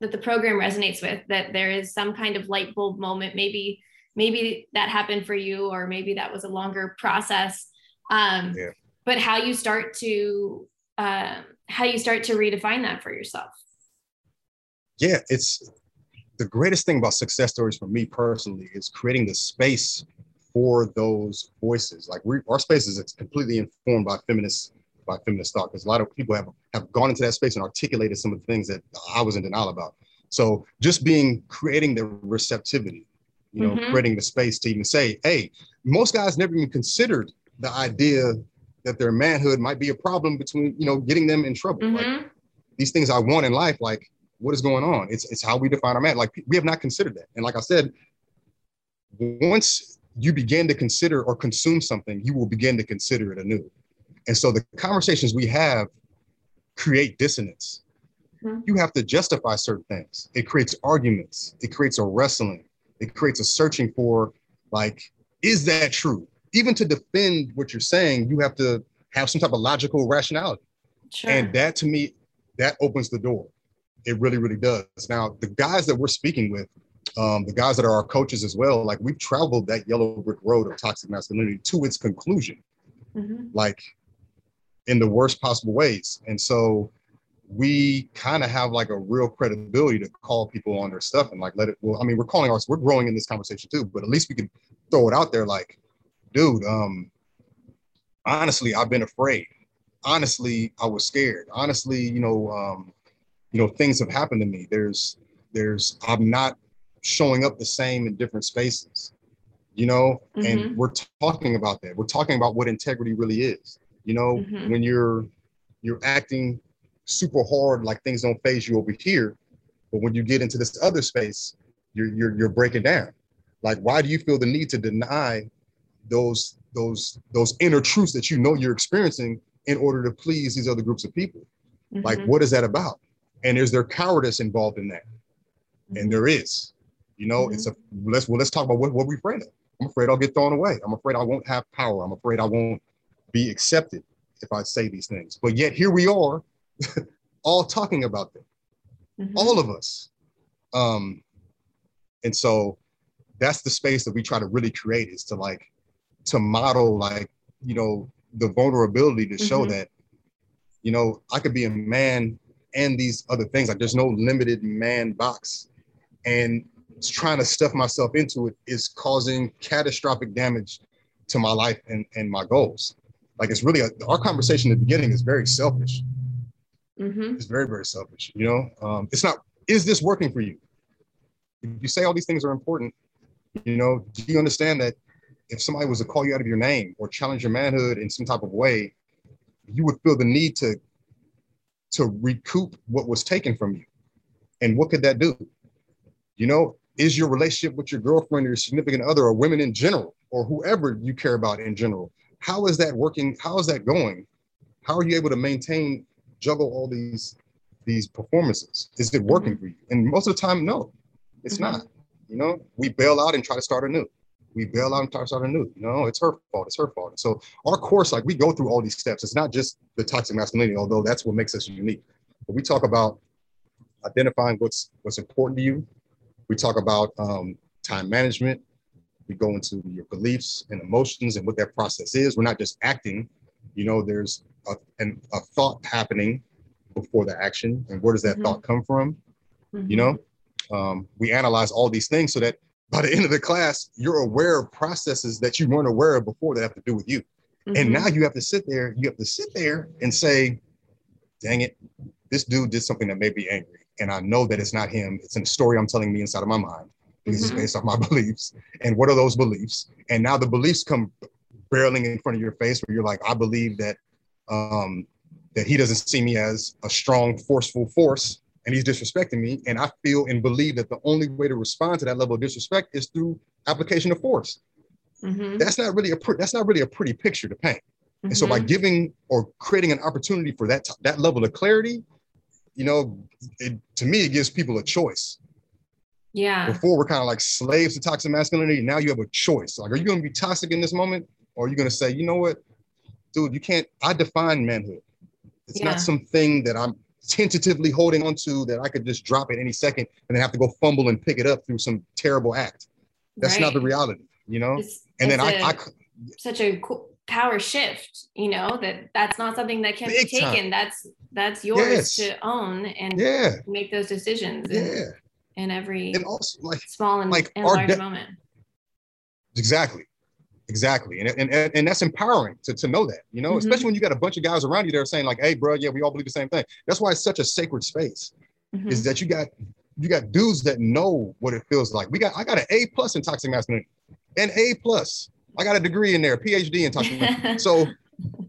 that the program resonates with that there is some kind of light bulb moment. Maybe maybe that happened for you, or maybe that was a longer process. Um, yeah. But how you start to uh, how you start to redefine that for yourself. Yeah, it's the greatest thing about success stories for me personally is creating the space for those voices. Like we, our space is completely informed by feminist by feminist thought because a lot of people have have gone into that space and articulated some of the things that I was in denial about. So just being creating the receptivity, you know, mm-hmm. creating the space to even say, hey, most guys never even considered the idea that their manhood might be a problem between, you know, getting them in trouble. Mm-hmm. Like these things I want in life, like what is going on? It's, it's how we define our man. Like we have not considered that. And like I said, once you begin to consider or consume something, you will begin to consider it anew. And so the conversations we have create dissonance. Mm-hmm. You have to justify certain things. It creates arguments. It creates a wrestling. It creates a searching for, like, is that true? Even to defend what you're saying, you have to have some type of logical rationality. Sure. And that to me, that opens the door. It really, really does. Now, the guys that we're speaking with, um, the guys that are our coaches as well, like we've traveled that yellow brick road of toxic masculinity to its conclusion, mm-hmm. like in the worst possible ways. And so we kind of have like a real credibility to call people on their stuff and like let it, well, I mean, we're calling ours, we're growing in this conversation too, but at least we can throw it out there like, dude, um, honestly, I've been afraid. Honestly, I was scared. Honestly, you know, um, you know things have happened to me there's there's i'm not showing up the same in different spaces you know mm-hmm. and we're talking about that we're talking about what integrity really is you know mm-hmm. when you're you're acting super hard like things don't faze you over here but when you get into this other space you're you're, you're breaking down like why do you feel the need to deny those those those inner truths that you know you're experiencing in order to please these other groups of people mm-hmm. like what is that about and is there cowardice involved in that? And there is. You know, mm-hmm. it's a let's well, let's talk about what, what we're afraid of. I'm afraid I'll get thrown away. I'm afraid I won't have power. I'm afraid I won't be accepted if I say these things. But yet here we are, all talking about them. Mm-hmm. All of us. Um, and so that's the space that we try to really create is to like to model like, you know, the vulnerability to show mm-hmm. that, you know, I could be a man and these other things. Like there's no limited man box. And trying to stuff myself into it is causing catastrophic damage to my life and, and my goals. Like it's really a, our conversation in the beginning is very selfish. Mm-hmm. It's very, very selfish. You know, um, it's not, is this working for you? If you say all these things are important, you know, do you understand that if somebody was to call you out of your name or challenge your manhood in some type of way, you would feel the need to to recoup what was taken from you. And what could that do? You know, is your relationship with your girlfriend or your significant other or women in general or whoever you care about in general how is that working how is that going how are you able to maintain juggle all these these performances is it working for you and most of the time no it's mm-hmm. not you know we bail out and try to start anew we bail out and try to start anew you know it's her fault it's her fault so our course like we go through all these steps it's not just the toxic masculinity although that's what makes us unique but we talk about identifying what's what's important to you we talk about um, time management. We go into your beliefs and emotions and what that process is. We're not just acting. You know, there's a, an, a thought happening before the action, and where does that mm-hmm. thought come from? Mm-hmm. You know, um, we analyze all these things so that by the end of the class, you're aware of processes that you weren't aware of before that have to do with you. Mm-hmm. And now you have to sit there. You have to sit there and say, "Dang it, this dude did something that made me angry." and I know that it's not him. It's in a story I'm telling me inside of my mind because mm-hmm. it's based off my beliefs. And what are those beliefs? And now the beliefs come barreling in front of your face where you're like, I believe that um, that he doesn't see me as a strong, forceful force, and he's disrespecting me. And I feel and believe that the only way to respond to that level of disrespect is through application of force. Mm-hmm. That's not really a pre- that's not really a pretty picture to paint. Mm-hmm. And so by mm-hmm. giving or creating an opportunity for that t- that level of clarity, you know, it, to me, it gives people a choice. Yeah. Before we're kind of like slaves to toxic masculinity. Now you have a choice. Like, are you going to be toxic in this moment? Or are you going to say, you know what, dude, you can't, I define manhood. It's yeah. not something that I'm tentatively holding on to that I could just drop at any second and then have to go fumble and pick it up through some terrible act. That's right. not the reality, you know? It's, and it's then a, I, I, such a cool, power shift you know that that's not something that can be taken time. that's that's yours yes. to own and yeah. make those decisions yeah. in, in every and also like small and, like and large de- moment exactly exactly and, and and that's empowering to, to know that you know mm-hmm. especially when you got a bunch of guys around you that are saying like hey bro yeah we all believe the same thing that's why it's such a sacred space mm-hmm. is that you got you got dudes that know what it feels like we got i got an a plus in toxic masculinity an a plus I got a degree in there, PhD in toxic. masculinity. so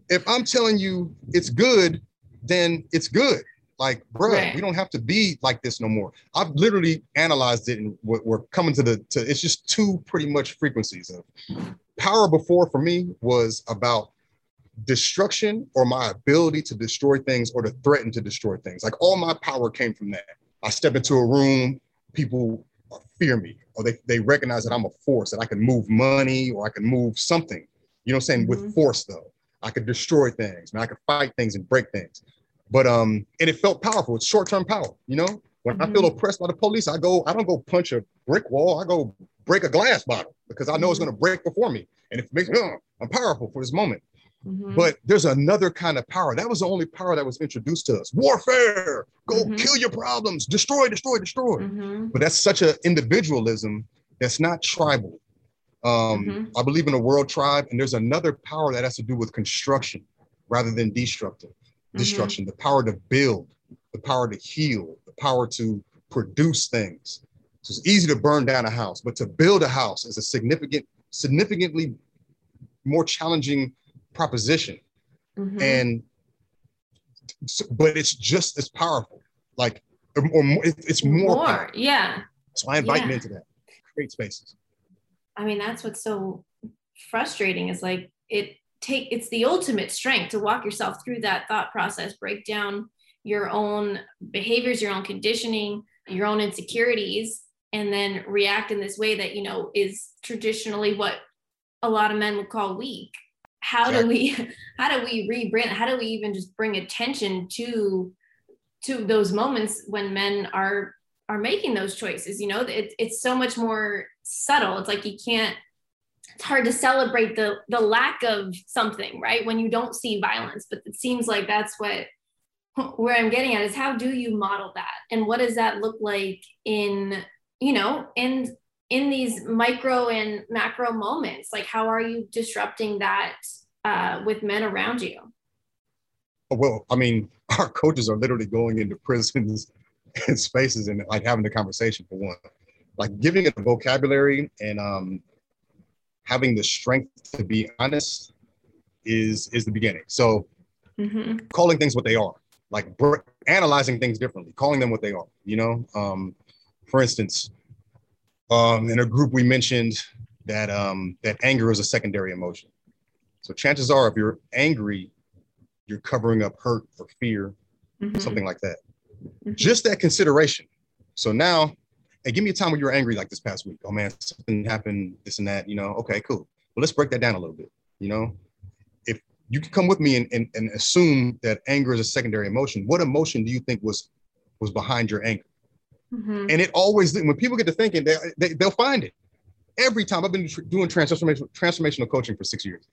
if I'm telling you it's good, then it's good. Like, bro, right. we don't have to be like this no more. I've literally analyzed it, and we're, we're coming to the to. It's just two pretty much frequencies of power. Before for me was about destruction or my ability to destroy things or to threaten to destroy things. Like all my power came from that. I step into a room, people fear me or they, they recognize that I'm a force, that I can move money or I can move something. You know what I'm saying? Mm-hmm. With force though. I could destroy things, man. I could fight things and break things. But um, and it felt powerful. It's short-term power, you know. When mm-hmm. I feel mm-hmm. oppressed by the police, I go, I don't go punch a brick wall, I go break a glass bottle because I know it's mm-hmm. gonna break before me. And it makes me, oh, I'm powerful for this moment. Mm-hmm. But there's another kind of power. That was the only power that was introduced to us. Warfare, go mm-hmm. kill your problems, destroy, destroy, destroy. Mm-hmm. But that's such an individualism that's not tribal. Um, mm-hmm. I believe in a world tribe, and there's another power that has to do with construction rather than destructive. Mm-hmm. Destruction, the power to build, the power to heal, the power to produce things. So it's easy to burn down a house, but to build a house is a significant, significantly more challenging proposition. Mm-hmm. And but it's just as powerful. Like or, it's more, more yeah. So I invite yeah. men to that. Create spaces. I mean, that's what's so frustrating is like it take it's the ultimate strength to walk yourself through that thought process, break down your own behaviors, your own conditioning, your own insecurities, and then react in this way that you know is traditionally what a lot of men would call weak. How do we how do we rebrand how do we even just bring attention to to those moments when men are are making those choices? You know it, it's so much more subtle. It's like you can't it's hard to celebrate the the lack of something right? When you don't see violence but it seems like that's what where i'm getting at is how do you model that? And what does that look like in you know in in these micro and macro moments like how are you disrupting that uh, with men around you? Well i mean our coaches are literally going into prisons and spaces and like having the conversation for one. Like giving it a vocabulary and um, having the strength to be honest is is the beginning. So mm-hmm. calling things what they are like br- analyzing things differently calling them what they are you know? Um, for instance Um, in a group, we mentioned that um, that anger is a secondary emotion. So chances are, if you're angry, you're covering up hurt or fear, mm-hmm. something like that. Mm-hmm. Just that consideration. So now, hey, give me a time when you were angry like this past week. Oh man, something happened, this and that. You know, okay, cool. Well, let's break that down a little bit. You know, if you can come with me and, and, and assume that anger is a secondary emotion, what emotion do you think was was behind your anger? Mm-hmm. And it always, when people get to thinking, they, they, they'll find it. Every time I've been doing transformational transformational coaching for six years,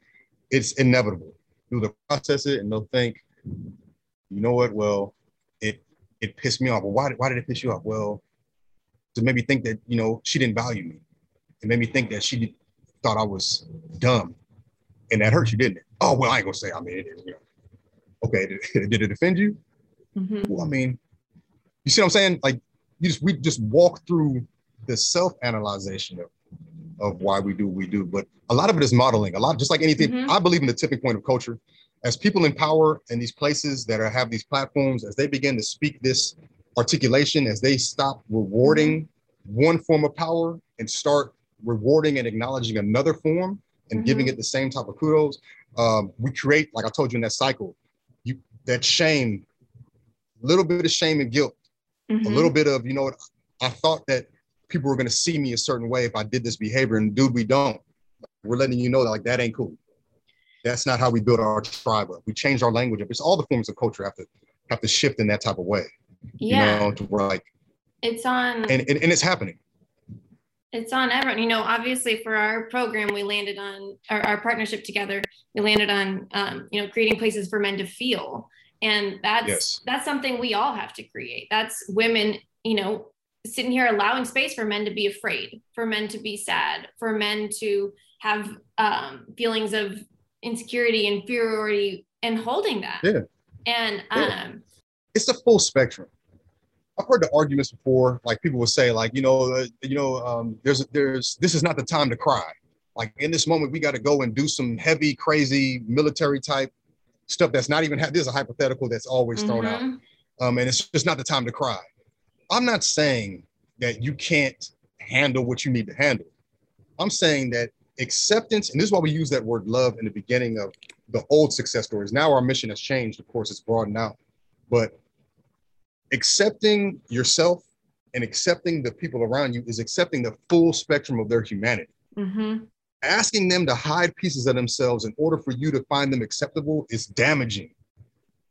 it's inevitable. Do the process it, and they'll think, you know what? Well, it it pissed me off. Well, why, why did it piss you off? Well, to make me think that you know she didn't value me. It made me think that she thought I was dumb, and that hurt you, didn't it? Oh well, I ain't gonna say. I mean, it, you know, okay, did, did it offend you? Mm-hmm. Well, I mean, you see what I'm saying? Like you just we just walk through the self-analyzation of, of why we do what we do. But a lot of it is modeling. A lot, just like anything, mm-hmm. I believe in the tipping point of culture. As people in power in these places that are have these platforms, as they begin to speak this articulation, as they stop rewarding mm-hmm. one form of power and start rewarding and acknowledging another form and mm-hmm. giving it the same type of kudos, um, we create, like I told you in that cycle, you that shame, little bit of shame and guilt mm-hmm. a little bit of, you know what, I thought that people were going to see me a certain way if I did this behavior. And dude, we don't. We're letting you know that like that ain't cool. That's not how we build our tribe up. We change our language up. It's all the forms of culture have to have to shift in that type of way. Yeah. You know, to where like it's on and, and, and it's happening. It's on everyone. You know, obviously for our program, we landed on our, our partnership together. We landed on um, you know, creating places for men to feel and that's yes. that's something we all have to create that's women you know sitting here allowing space for men to be afraid for men to be sad for men to have um, feelings of insecurity inferiority and holding that yeah and yeah. um it's a full spectrum I've heard the arguments before, like people will say, like you know, uh, you know, um, there's there's this is not the time to cry. Like in this moment, we got to go and do some heavy, crazy military type stuff that's not even ha- this is a hypothetical that's always thrown mm-hmm. out um, and it's just not the time to cry. I'm not saying that you can't handle what you need to handle. I'm saying that acceptance and this is why we use that word love in the beginning of the old success stories. Now our mission has changed of course it's broadened out. But accepting yourself and accepting the people around you is accepting the full spectrum of their humanity. Mm-hmm asking them to hide pieces of themselves in order for you to find them acceptable is damaging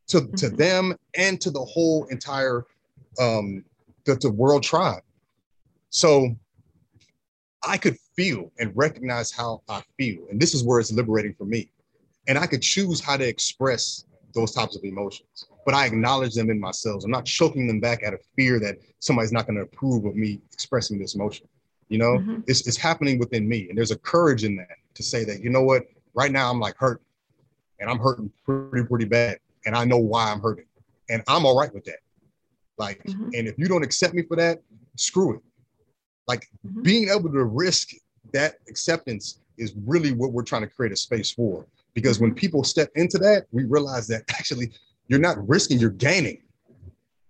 to, mm-hmm. to them and to the whole entire um the, the world tribe. So i could feel and recognize how i feel and this is where it's liberating for me. And i could choose how to express those types of emotions but i acknowledge them in myself. I'm not choking them back out of fear that somebody's not going to approve of me expressing this emotion you know, mm-hmm. it's, it's happening within me. And there's a courage in that to say that, you know what, right now I'm like hurt and I'm hurting pretty, pretty bad. And I know why I'm hurting. And I'm all right with that. Like, mm-hmm. and if you don't accept me for that, screw it. Like mm-hmm. being able to risk that acceptance is really what we're trying to create a space for. Because when mm-hmm. people step into that, we realize that actually you're not risking, you're gaining.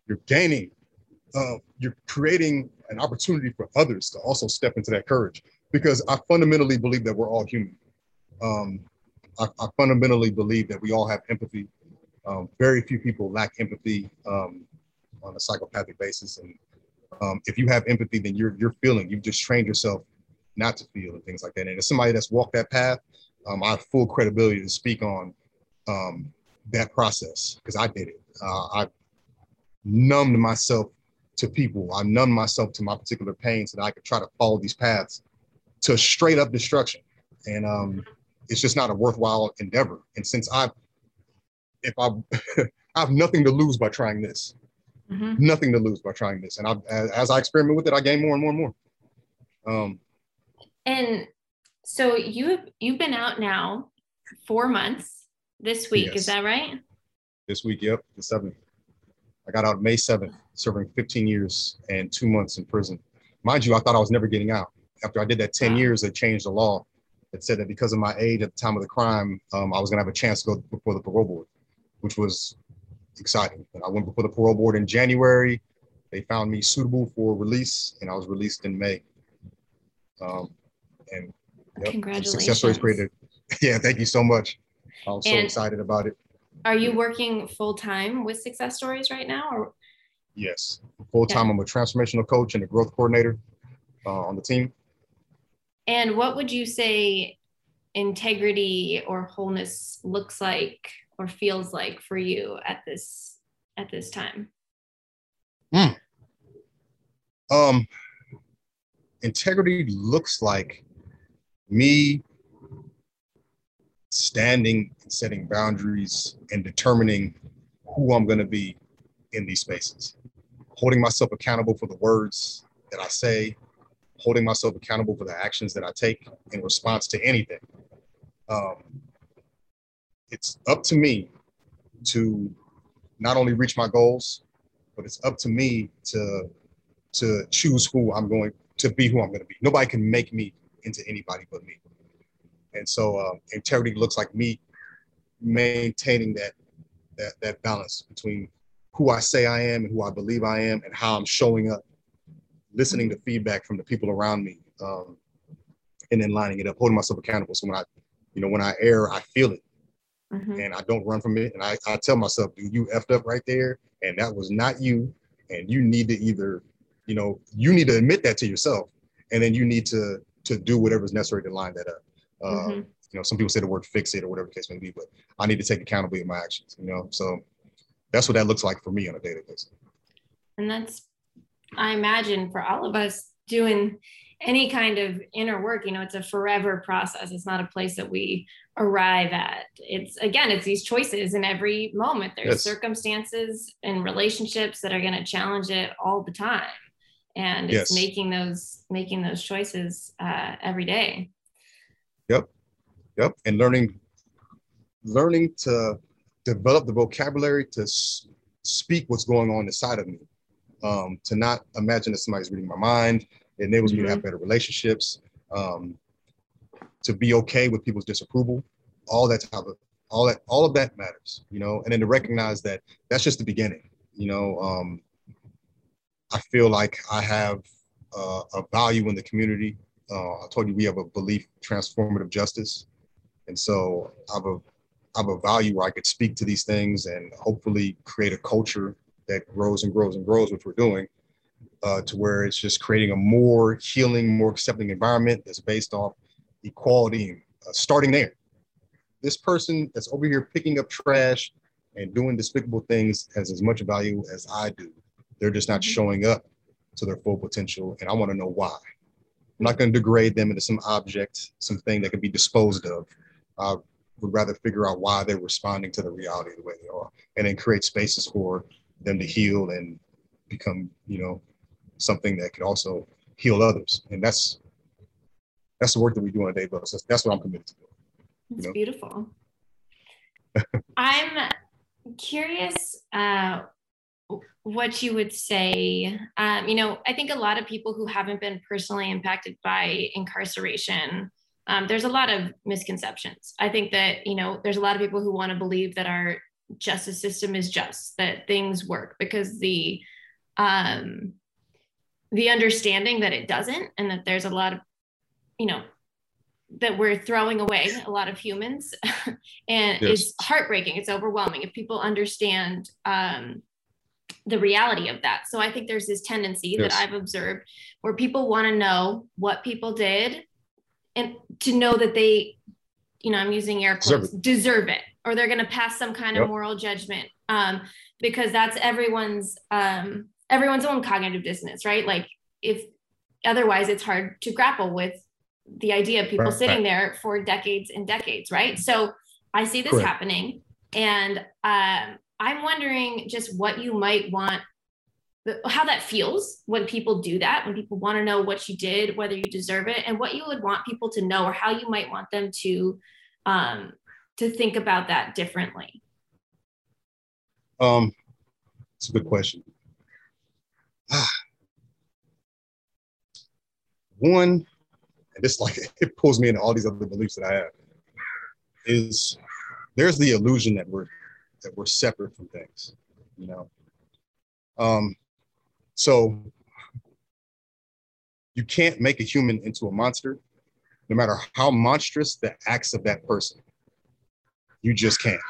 You're gaining. Uh, you're creating an opportunity for others to also step into that courage because I fundamentally believe that we're all human. Um, I, I, fundamentally believe that we all have empathy. Um, very few people lack empathy um, on a psychopathic basis. And um, if you have empathy, then you're, you're feeling, you've just trained yourself not to feel and things like that. And as somebody that's walked that path, um, I have full credibility to speak on um, that process because I did it. Uh, I numbed myself to people. I numb myself to my particular pain so that I could try to follow these paths to straight up destruction. And um, it's just not a worthwhile endeavor. And since I've, if I, I have nothing to lose by trying this, mm-hmm. nothing to lose by trying this. And I, as, as, I experiment with it, I gain more and more and more. Um, and so you've you've been out now four months this week, yes. is that right? This week, yep, the seventh. I got out May 7th, serving 15 years and two months in prison. Mind you, I thought I was never getting out. After I did that 10 years, they changed the law that said that because of my age at the time of the crime, um, I was gonna have a chance to go before the parole board, which was exciting. And I went before the parole board in January. They found me suitable for release, and I was released in May. Um, and yep, congratulations. Success stories created. Yeah, thank you so much. I'm so and excited about it. Are you working full time with Success Stories right now, or? Yes, full time. Yeah. I'm a transformational coach and a growth coordinator uh, on the team. And what would you say integrity or wholeness looks like or feels like for you at this at this time? Mm. Um, integrity looks like me standing and setting boundaries and determining who I'm going to be in these spaces, holding myself accountable for the words that I say, holding myself accountable for the actions that I take in response to anything. Um, it's up to me to not only reach my goals, but it's up to me to to choose who I'm going to be, who I'm going to be. Nobody can make me into anybody but me. And so uh, integrity looks like me maintaining that that that balance between who I say I am and who I believe I am and how I'm showing up, listening to feedback from the people around me, um, and then lining it up, holding myself accountable. So when I, you know, when I err, I feel it. Mm-hmm. And I don't run from it. And I, I tell myself, dude, you effed up right there. And that was not you. And you need to either, you know, you need to admit that to yourself. And then you need to to do whatever's necessary to line that up. Um, mm-hmm. You know, some people say the word fix it or whatever the case may be, but I need to take accountability of my actions, you know? So that's what that looks like for me on a daily basis. And that's, I imagine for all of us doing any kind of inner work, you know, it's a forever process. It's not a place that we arrive at. It's again, it's these choices in every moment. There's yes. circumstances and relationships that are going to challenge it all the time. And it's yes. making those making those choices uh, every day. Yep. Yep. And learning, learning to develop the vocabulary to speak what's going on inside of me. Um, to not imagine that somebody's reading my mind. It enables mm-hmm. me to have better relationships. Um, to be okay with people's disapproval. All that type of all that all of that matters, you know. And then to recognize that that's just the beginning. You know, um, I feel like I have uh, a value in the community uh, I told you we have a belief transformative justice. And so I have a I have a value where I could speak to these things and hopefully create a culture that grows and grows and grows, which we're doing, uh, to where it's just creating a more healing, more accepting environment that's based off equality, uh, starting there. This person that's over here picking up trash and doing despicable things has as much value as I do. They're just not mm-hmm. showing up to their full potential, and I want to know why. I'm not going to degrade them into some object, something that can be disposed of. I would rather figure out why they're responding to the reality the way they are, and then create spaces for them to heal and become, you know, something that could also heal others. And that's that's the work that we do on a day basis. That's, that's what I'm committed to doing. That's know? beautiful. I'm curious uh, what you would say um, you know i think a lot of people who haven't been personally impacted by incarceration um, there's a lot of misconceptions i think that you know there's a lot of people who want to believe that our justice system is just that things work because the um, the understanding that it doesn't and that there's a lot of you know that we're throwing away a lot of humans and yes. it's heartbreaking it's overwhelming if people understand um, the reality of that. So I think there's this tendency yes. that I've observed where people want to know what people did and to know that they, you know, I'm using air quotes, deserve it, deserve it or they're going to pass some kind yep. of moral judgment um, because that's everyone's um, everyone's own cognitive dissonance, right? Like if otherwise it's hard to grapple with the idea of people right, sitting right. there for decades and decades, right? So I see this Correct. happening and um, I'm wondering just what you might want how that feels when people do that when people want to know what you did whether you deserve it and what you would want people to know or how you might want them to um, to think about that differently um it's a good question one and this like it pulls me into all these other beliefs that i have is there's the illusion that we're that we're separate from things, you know. Um, so You can't make a human into a monster, no matter how monstrous the acts of that person. You just can't.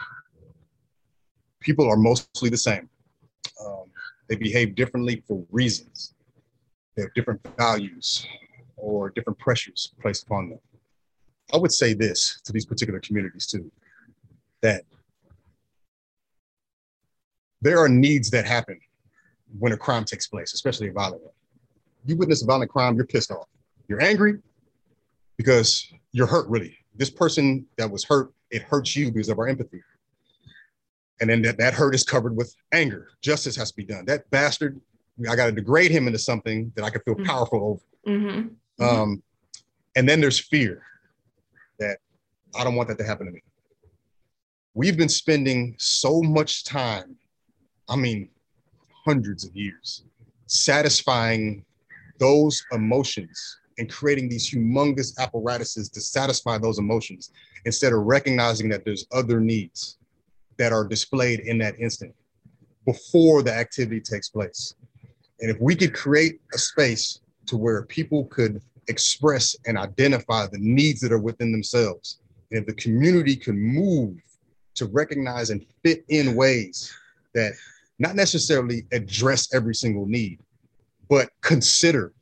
People are mostly the same. Um, they behave differently for reasons. They have different values or different pressures placed upon them. I would say this to these particular communities too that there are needs that happen when a crime takes place, especially a violent one. You witness a violent crime, you're pissed off. You're angry because you're hurt, really. This person that was hurt, it hurts you because of our empathy. And then that, that hurt is covered with anger. Justice has to be done. That bastard, I got to degrade him into something that I can feel mm-hmm. powerful over. Mm-hmm. Um, and then there's fear that I don't want that to happen to me. We've been spending so much time, I mean, hundreds of years, satisfying those emotions and creating these humongous apparatuses to satisfy those emotions instead of recognizing that there's other needs that are displayed in that instant before the activity takes place. And if we could create a space to where people could express and identify the needs that are within themselves, and if the community can move to recognize and fit in ways that not necessarily address every single need, but consider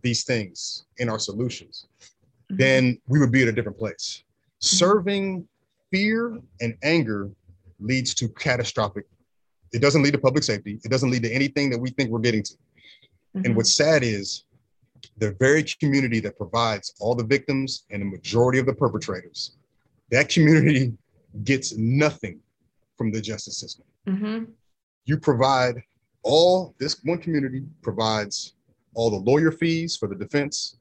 these things in our solutions, mm-hmm. then we would be at a different place. Mm-hmm. Serving fear and anger leads to catastrophic. It doesn't lead to public safety. It doesn't lead to anything that we think we're getting to. Mm-hmm. And what's sad is the very community that provides all the victims and the majority of the perpetrators, that community gets nothing from the justice system. You provide all, this one community provides all the lawyer fees for the defense,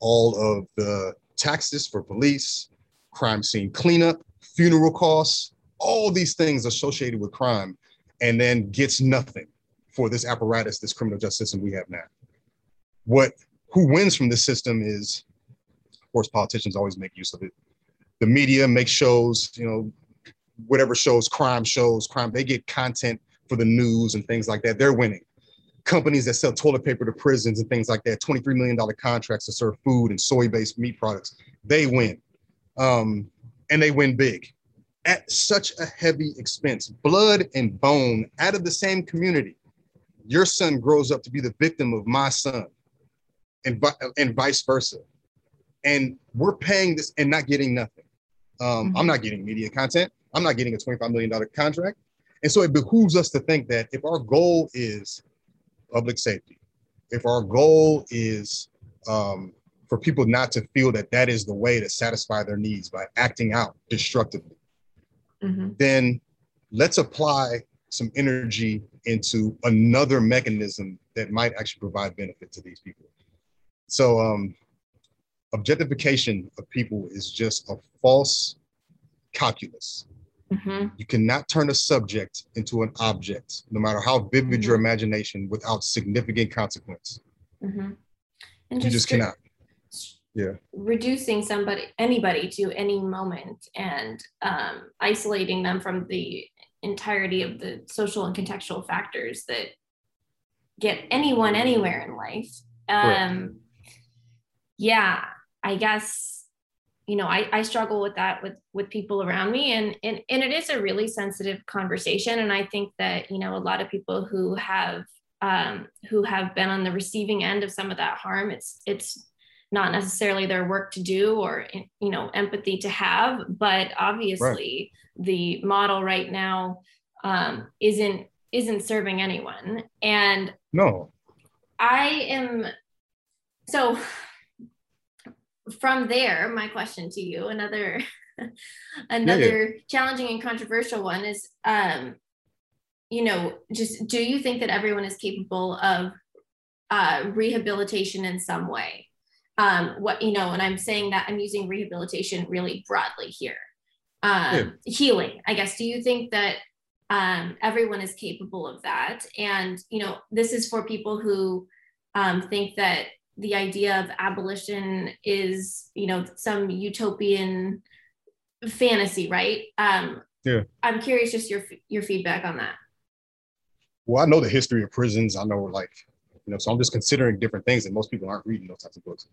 all of the taxes for police, crime scene cleanup, funeral costs, all these things associated with crime, and then gets nothing for this apparatus, this criminal justice system we have now. What who wins from this system is, of course, politicians always make use of it. The media makes shows, you know, whatever shows, crime shows, crime, they get content for the news and things like that. They're winning. Companies that sell toilet paper to prisons and things like that, $23 million contracts to serve food and soy-based meat products, they win. Um, and they win big at such a heavy expense, blood and bone out of the same community. Your son grows up to be the victim of my son, and, and vice versa. And we're paying this and not getting nothing. Um, mm-hmm. I'm not getting media content. I'm not getting a $25 million contract. And so it behooves us to think that if our goal is public safety, if our goal is um, for people not to feel that that is the way to satisfy their needs by acting out destructively, mm-hmm. then let's apply some energy into another mechanism that might actually provide benefit to these people. So, um, objectification of people is just a false calculus. Mm-hmm. You cannot turn a subject into an object, no matter how vivid mm-hmm. your imagination, without significant consequence. Mm-hmm. And you just, just cannot yeah reducing somebody anybody to any moment and um, isolating them from the entirety of the social and contextual factors that get anyone anywhere in life um, yeah i guess you know I, I struggle with that with with people around me and, and and it is a really sensitive conversation and i think that you know a lot of people who have um, who have been on the receiving end of some of that harm it's it's not necessarily their work to do or you know empathy to have but obviously right. the model right now um, isn't isn't serving anyone and no i am so from there my question to you another another yeah, yeah. challenging and controversial one is um you know just do you think that everyone is capable of uh, rehabilitation in some way um, what you know and i'm saying that i'm using rehabilitation really broadly here um, yeah. healing i guess do you think that um, everyone is capable of that and you know this is for people who um, think that the idea of abolition is you know some utopian fantasy right um, yeah i'm curious just your your feedback on that well i know the history of prisons i know like You know, so I'm just considering different things that most people aren't reading those types of books.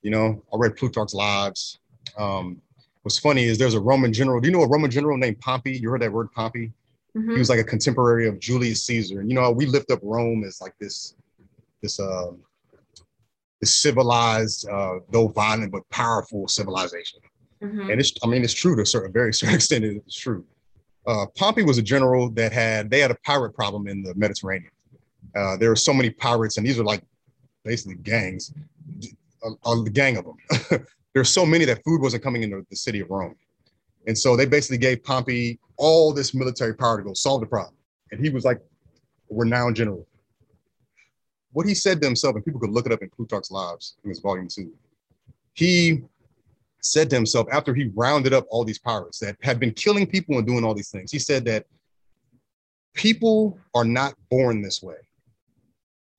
You know, I read Plutarch's Lives. Um, what's funny is there's a Roman general. Do you know a Roman general named Pompey? You heard that word Pompey? Mm-hmm. He was like a contemporary of Julius Caesar. And you know, we lift up Rome as like this, this uh, this civilized, uh, though violent but powerful civilization. Mm-hmm. And it's, I mean, it's true to a certain, very certain extent. It's true. Uh, Pompey was a general that had they had a pirate problem in the Mediterranean. Uh, there are so many pirates, and these are like basically gangs, a, a gang of them. There's so many that food wasn't coming into the city of Rome, and so they basically gave Pompey all this military power to go solve the problem, and he was like a renowned general. What he said to himself, and people could look it up in Plutarch's Lives in his volume two. He said to himself after he rounded up all these pirates that had been killing people and doing all these things, he said that people are not born this way.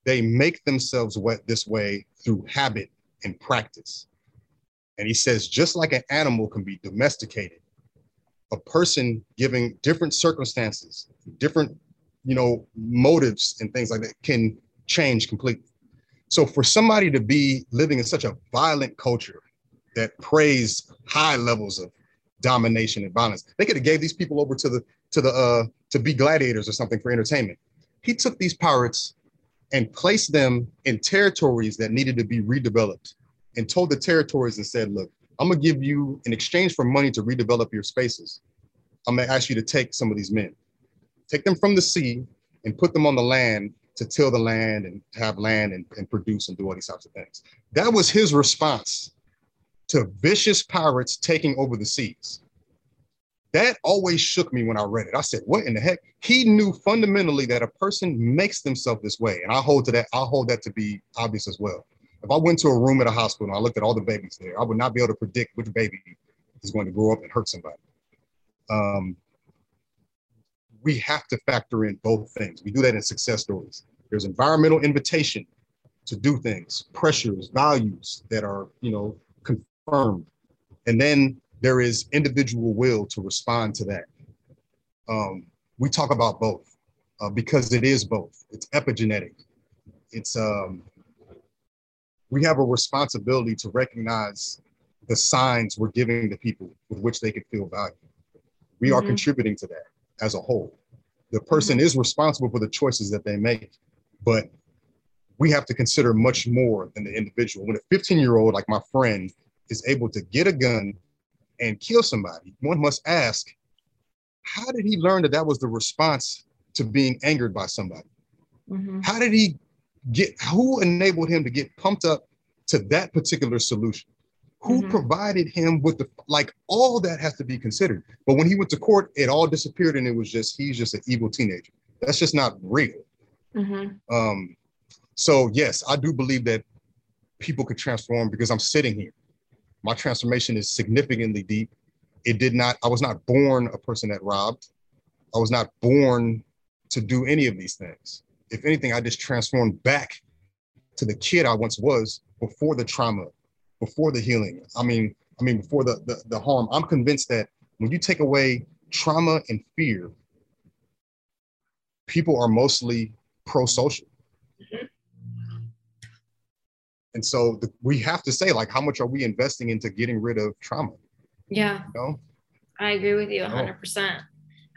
They make themselves wet this way through habit and practice. And he says, just like an animal can be domesticated, a person giving different circumstances, different, you know, motives and things like that can change completely. So for somebody to be living in such a violent culture that praised high levels of domination and violence. They could have gave these people over to the to the uh, to be gladiators or something for entertainment. He took these pirates and placed them in territories that needed to be redeveloped, and told the territories and said, "Look, I'm gonna give you in exchange for money to redevelop your spaces. I'm gonna ask you to take some of these men, take them from the sea, and put them on the land to till the land and have land and, and produce and do all these types of things. That was his response to vicious pirates taking over the seas. That always shook me when I read it. I said, what in the heck? He knew fundamentally that a person makes themselves this way. And I hold to that, I hold that to be obvious as well. If I went to a room at a hospital and I looked at all the babies there, I would not be able to predict which baby is going to grow up and hurt somebody. Um, we have to factor in both things. We do that in success stories. There's environmental invitation to do things, pressures, values that are, you know, confirmed. And then there is individual will to respond to that. Um, we talk about both uh, because it is both. It's epigenetic. It's um, we have a responsibility to recognize the signs we're giving to people with which they can feel valued. We mm-hmm. are contributing to that as a whole. The person mm-hmm. is responsible for the choices that they make, but we have to consider much more than the individual. When a 15 year old, like my friend, is able to get a gun and kill somebody, one must ask, how did he learn that that was the response to being angered by somebody? Mm-hmm. How did he get, who enabled him to get pumped up to that particular solution? Who mm-hmm. provided him with the, like, all that has to be considered. But when he went to court, it all disappeared and it was just, he's just an evil teenager. That's just not real. Mm-hmm. Um, so, yes, I do believe that people could transform because I'm sitting here my transformation is significantly deep. It did not, I was not born a person that robbed. I was not born to do any of these things. If anything, I just transformed back to the kid I once was before the trauma, before the healing. I mean, I mean, before the, the, the harm. I'm convinced that when you take away trauma and fear, people are mostly pro-social. And so the, we have to say, like, how much are we investing into getting rid of trauma? Yeah. You know? I agree with you 100%.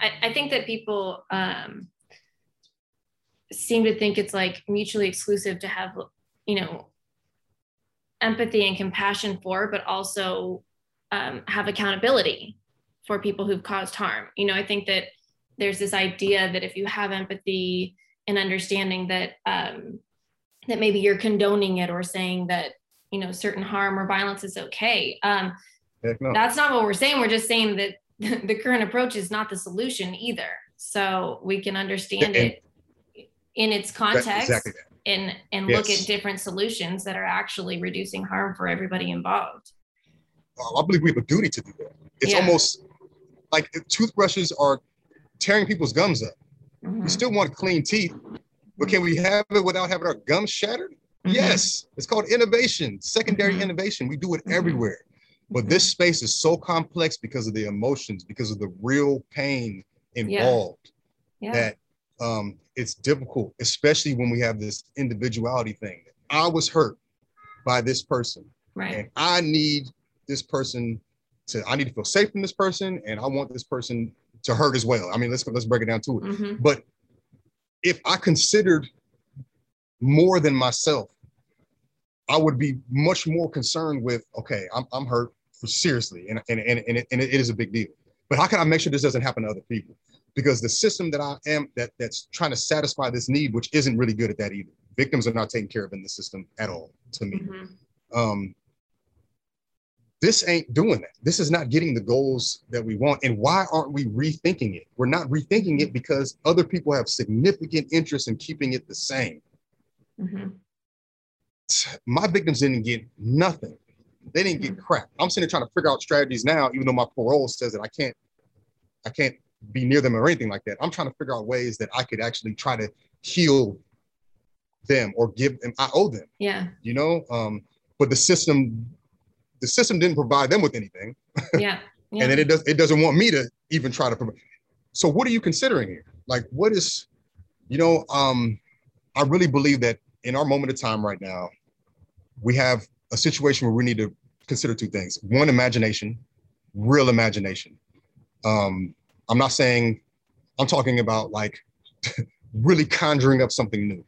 I, I think that people um, seem to think it's like mutually exclusive to have, you know, empathy and compassion for, but also um, have accountability for people who've caused harm. You know, I think that there's this idea that if you have empathy and understanding that um, that maybe you're condoning it or saying that you know certain harm or violence is okay um, no. that's not what we're saying we're just saying that the current approach is not the solution either so we can understand and, it in its context exactly and and yes. look at different solutions that are actually reducing harm for everybody involved i believe we have a duty to do that it's yeah. almost like toothbrushes are tearing people's gums up mm-hmm. you still want clean teeth but can we have it without having our gums shattered? Mm-hmm. Yes. It's called innovation, secondary mm-hmm. innovation. We do it mm-hmm. everywhere. But this space is so complex because of the emotions, because of the real pain involved, yeah. Yeah. that um, it's difficult, especially when we have this individuality thing. I was hurt by this person. Right. And I need this person to, I need to feel safe from this person, and I want this person to hurt as well. I mean, let's let's break it down to it. Mm-hmm. But if I considered more than myself, I would be much more concerned with, okay, I'm, I'm hurt seriously, and, and, and, and, it, and it is a big deal. But how can I make sure this doesn't happen to other people? Because the system that I am that that's trying to satisfy this need, which isn't really good at that either. Victims are not taken care of in the system at all, to me. Mm-hmm. Um, this ain't doing that. This is not getting the goals that we want. And why aren't we rethinking it? We're not rethinking it because other people have significant interest in keeping it the same. Mm-hmm. My victims didn't get nothing. They didn't get mm-hmm. crap. I'm sitting there trying to figure out strategies now, even though my parole says that I can't, I can't be near them or anything like that. I'm trying to figure out ways that I could actually try to heal them or give them. I owe them. Yeah. You know, um, but the system the system didn't provide them with anything. Yeah. yeah. and then it does it doesn't want me to even try to provide. So what are you considering here? Like what is, you know, um, I really believe that in our moment of time right now, we have a situation where we need to consider two things. One, imagination, real imagination. Um, I'm not saying I'm talking about like really conjuring up something new.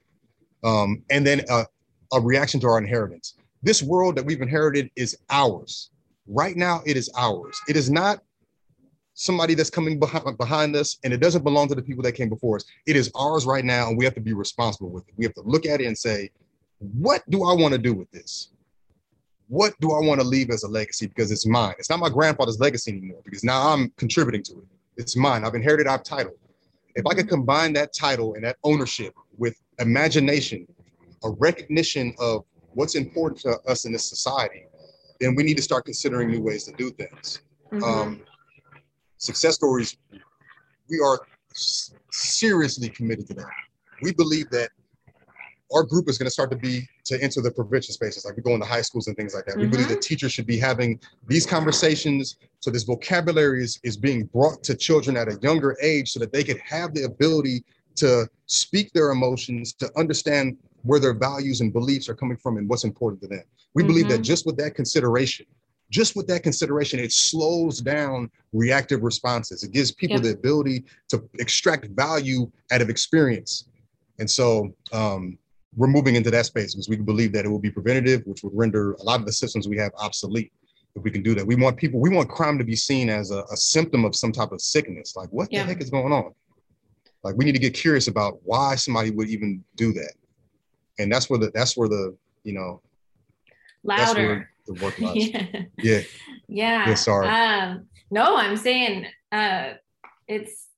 Um, and then a, a reaction to our inheritance. This world that we've inherited is ours. Right now, it is ours. It is not somebody that's coming behind, behind us, and it doesn't belong to the people that came before us. It is ours right now, and we have to be responsible with it. We have to look at it and say, what do I want to do with this? What do I want to leave as a legacy? Because it's mine. It's not my grandfather's legacy anymore, because now I'm contributing to it. It's mine. I've inherited our title. If I could combine that title and that ownership with imagination, a recognition of what's important to us in this society, then we need to start considering new ways to do things. Mm-hmm. Um, success stories, we are seriously committed to that. We believe that our group is going to start to be to enter the prevention spaces, like we go into high schools and things like that. Mm-hmm. We believe that teachers should be having these conversations, so this vocabulary is, is being brought to children at a younger age, so that they could have the ability to speak their emotions, to understand where their values and beliefs are coming from and what's important to them. We mm-hmm. believe that mm-hmm. just with that consideration, just with that consideration, it slows down reactive responses. It gives people yep. the ability to extract value out of experience. And so um, we're moving into that space because we believe that it will be preventative, which would render a lot of the systems we have obsolete. If we can do that, we want people, we want crime to be seen as a, a symptom of some type of sickness. Like, what yeah. the heck is going on? Like, we need to get curious about why somebody would even do that and that's where the that's where the you know louder the work lies. yeah. yeah yeah yeah sorry um no i'm saying uh it's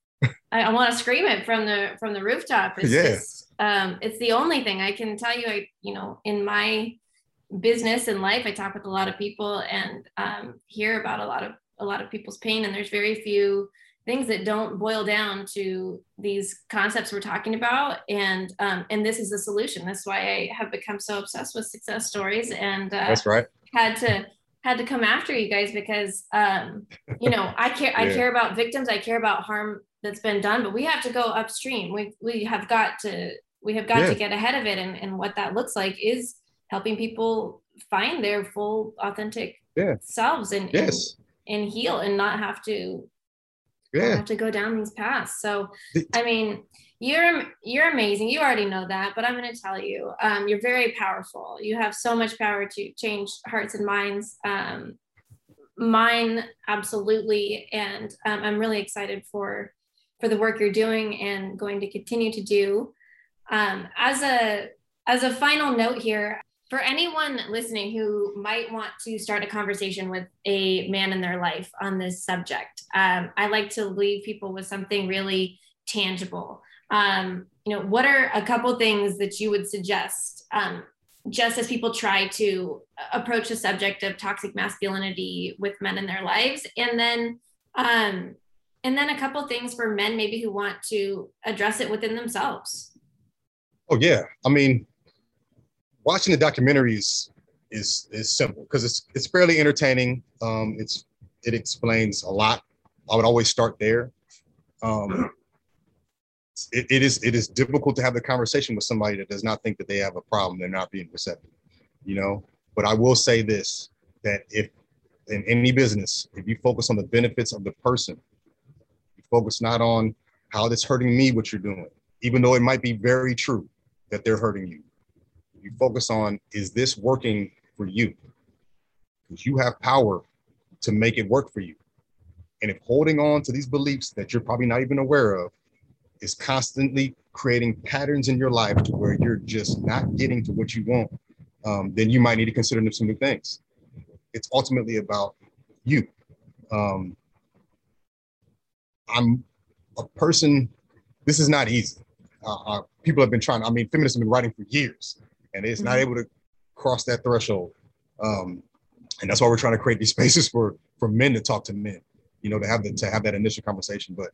I, I want to scream it from the from the rooftop. It's yeah. just um it's the only thing. I can tell you i you know in my business and life i talk with a lot of people and um hear about a lot of a lot of people's pain and there's very few things that don't boil down to these concepts we're talking about. And um, and this is the solution. That's why i have become so obsessed with success stories and uh, that's right. had to had to come after you guys because um, you know i care yeah. i care about victims. I care about harm that's been done but we have to go upstream we we have got to we have got yeah. to get ahead of it and, and what that looks like is helping people find their full authentic yeah. selves and, yes. and and heal and not have to yeah. have to go down these paths. So, I mean, you're you're amazing. You already know that, but I'm going to tell you, um, you're very powerful. You have so much power to change hearts and minds. Um, mine, absolutely, and um, I'm really excited for for the work you're doing and going to continue to do. Um, as a as a final note here, for anyone listening who might want to start a conversation with a man in their life on this subject, um, I like to leave people with something really tangible. Um, you know, what are a couple things that you would suggest um, just as people try to approach the subject of toxic masculinity with men in their lives, and then um, and then a couple things for men maybe who want to address it within themselves. Oh yeah, I mean, watching the documentary is is, simple because it's it's fairly entertaining. Um, it's it explains a lot. I would always start there. Um, it, it is it is difficult to have the conversation with somebody that does not think that they have a problem. They're not being receptive, you know. But I will say this: that if in any business, if you focus on the benefits of the person, focus not on how it's hurting me, what you're doing, even though it might be very true that they're hurting you. You focus on is this working for you? Because you have power to make it work for you. And if holding on to these beliefs that you're probably not even aware of is constantly creating patterns in your life to where you're just not getting to what you want, um, then you might need to consider some new things. It's ultimately about you. Um, I'm a person, this is not easy. Uh, uh, people have been trying, I mean, feminists have been writing for years and it's mm-hmm. not able to cross that threshold. Um, and that's why we're trying to create these spaces for, for men to talk to men, you know, to have the, to have that initial conversation. But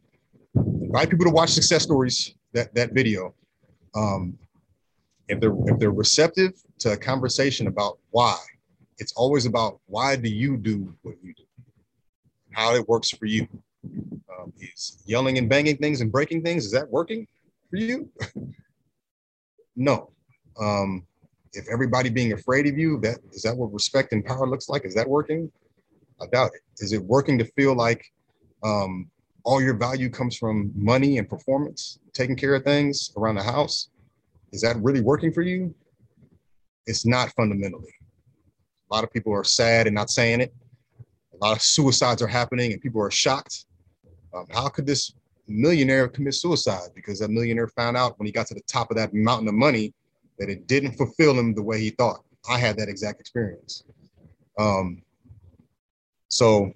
invite people to watch success stories, that, that video. Um, if they're, if they're receptive to a conversation about why, it's always about why do you do what you do, how it works for you. Um, is yelling and banging things and breaking things, is that working for you? no. Um, if everybody being afraid of you, that is that what respect and power looks like? Is that working? I doubt it. Is it working to feel like um, all your value comes from money and performance, taking care of things around the house? Is that really working for you? It's not fundamentally. A lot of people are sad and not saying it. A lot of suicides are happening and people are shocked. Um, how could this millionaire commit suicide? Because that millionaire found out when he got to the top of that mountain of money that it didn't fulfill him the way he thought. I had that exact experience. Um, so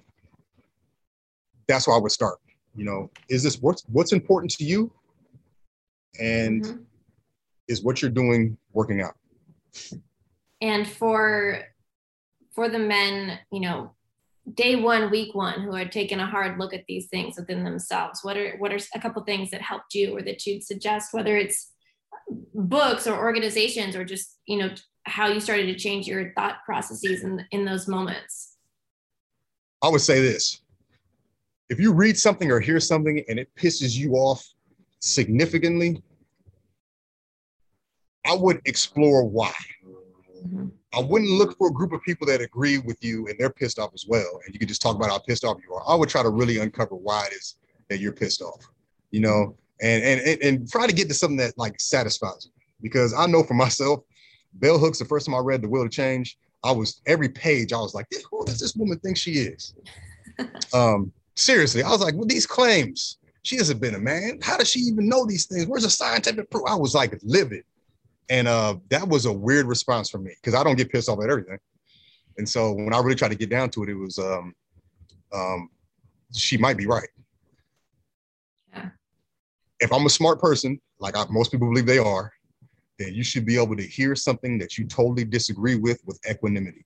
that's where I would start. You know, is this what's what's important to you? And mm-hmm. is what you're doing working out? And for for the men, you know, day one, week one, who are taking a hard look at these things within themselves, what are what are a couple things that helped you or that you'd suggest, whether it's books or organizations or just you know how you started to change your thought processes in, in those moments? I would say this. If you read something or hear something and it pisses you off significantly i would explore why. I wouldn't look for a group of people that agree with you and they're pissed off as well and you can just talk about how pissed off you are i would try to really uncover why it is that you're pissed off you know and and and try to get to something that like satisfies you. Because I know for myself, bell hooks. The first time I read The Will to Change, I was every page I was like, who does this woman think she is? um, seriously, I was like, well, these claims. She hasn't been a man. How does she even know these things? Where's the scientific proof? I was like livid. And uh, that was a weird response from me because I don't get pissed off at everything. And so when I really tried to get down to it, it was um, um, she might be right if I'm a smart person, like I, most people believe they are, then you should be able to hear something that you totally disagree with with equanimity.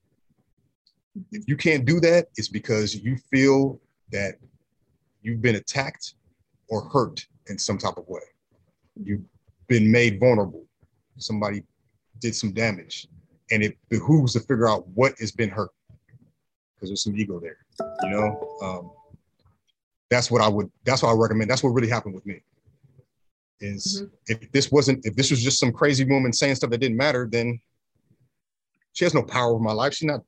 If you can't do that, it's because you feel that you've been attacked or hurt in some type of way. You've been made vulnerable. Somebody did some damage, and it behooves to figure out what has been hurt because there's some ego there. You know, um, that's what I would. That's what I recommend. That's what really happened with me is mm-hmm. if this wasn't if this was just some crazy woman saying stuff that didn't matter then she has no power over my life she's not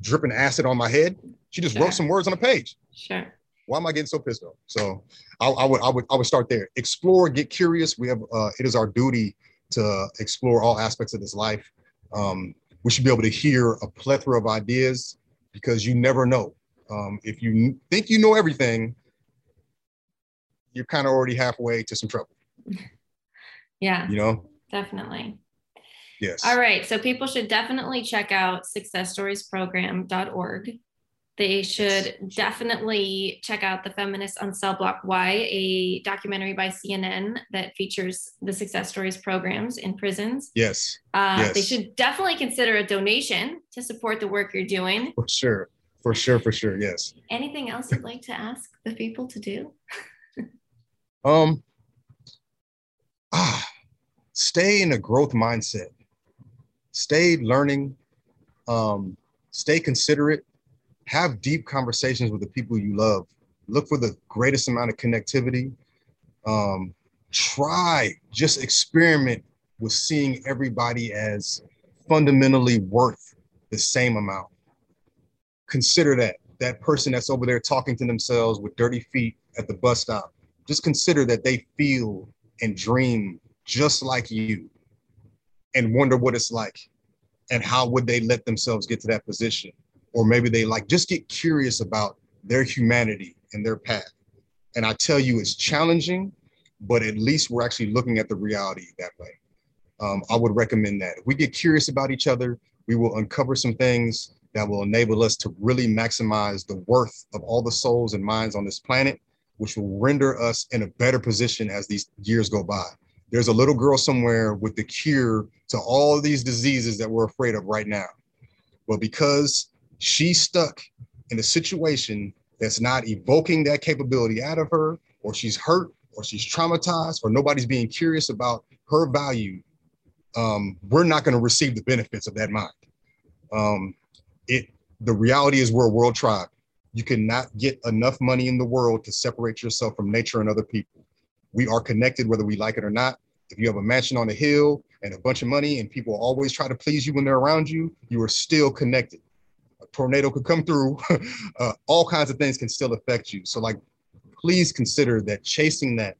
dripping acid on my head she just sure. wrote some words on a page sure why am i getting so pissed off so I, I, would i would i would start there explore get curious we have uh, it is our duty to explore all aspects of this life um, we should be able to hear a plethora of ideas because you never know um, if you think you know everything you're kind of already halfway to some trouble yeah. You know? Definitely. Yes. All right. So people should definitely check out successstoriesprogram.org. They should definitely check out the Feminist on Cell Block Y, a documentary by CNN that features the success stories programs in prisons. Yes. Uh, yes. They should definitely consider a donation to support the work you're doing. For sure. For sure. For sure. Yes. Anything else you'd like to ask the people to do? um, ah, stay in a growth mindset. Stay learning. Um, stay considerate. Have deep conversations with the people you love. Look for the greatest amount of connectivity. Um, try, just experiment with seeing everybody as fundamentally worth the same amount. Consider that that person that's over there talking to themselves with dirty feet at the bus stop. Just consider that they feel and dream just like you and wonder what it's like and how would they let themselves get to that position or maybe they like just get curious about their humanity and their path. And i tell you it's challenging but at least we're actually looking at the reality that way. Um, i would recommend that. If we get curious about each other we will uncover some things that will enable us to really maximize the worth of all the souls and minds on this planet which will render us in a better position as these years go by. There's a little girl somewhere with the cure to all these diseases that we're afraid of right now. But because she's stuck in a situation that's not evoking that capability out of her, or she's hurt, or she's traumatized, or nobody's being curious about her value, um, we're not going to receive the benefits of that mind. Um, it the reality is we're a world tribe. You cannot get enough money in the world to separate yourself from nature and other people. We are connected whether we like it or not. If you have a mansion on a hill and a bunch of money and people always try to please you when they're around you, you are still connected. Tornado could come through, uh, all kinds of things can still affect you. So, like, please consider that chasing that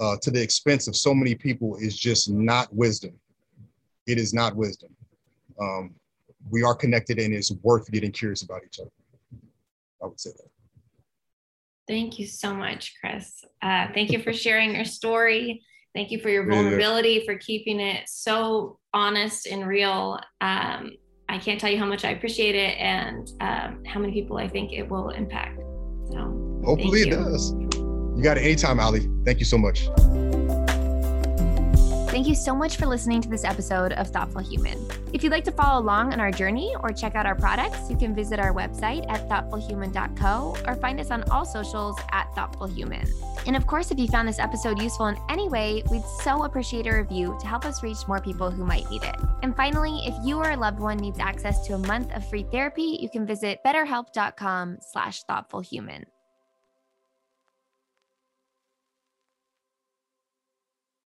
uh, to the expense of so many people is just not wisdom. It is not wisdom. Um, we are connected and it's worth getting curious about each other. I would say that. Thank you so much, Chris. Uh, thank you for sharing your story. Thank you for your vulnerability, for keeping it so honest and real. Um, I can't tell you how much I appreciate it and um, how many people I think it will impact. So hopefully it does. You got it anytime, Ali. Thank you so much. Thank you so much for listening to this episode of Thoughtful Human. If you'd like to follow along on our journey or check out our products, you can visit our website at thoughtfulhuman.co or find us on all socials at thoughtfulhuman. And of course, if you found this episode useful in any way, we'd so appreciate a review to help us reach more people who might need it. And finally, if you or a loved one needs access to a month of free therapy, you can visit betterhelp.com slash thoughtfulhuman.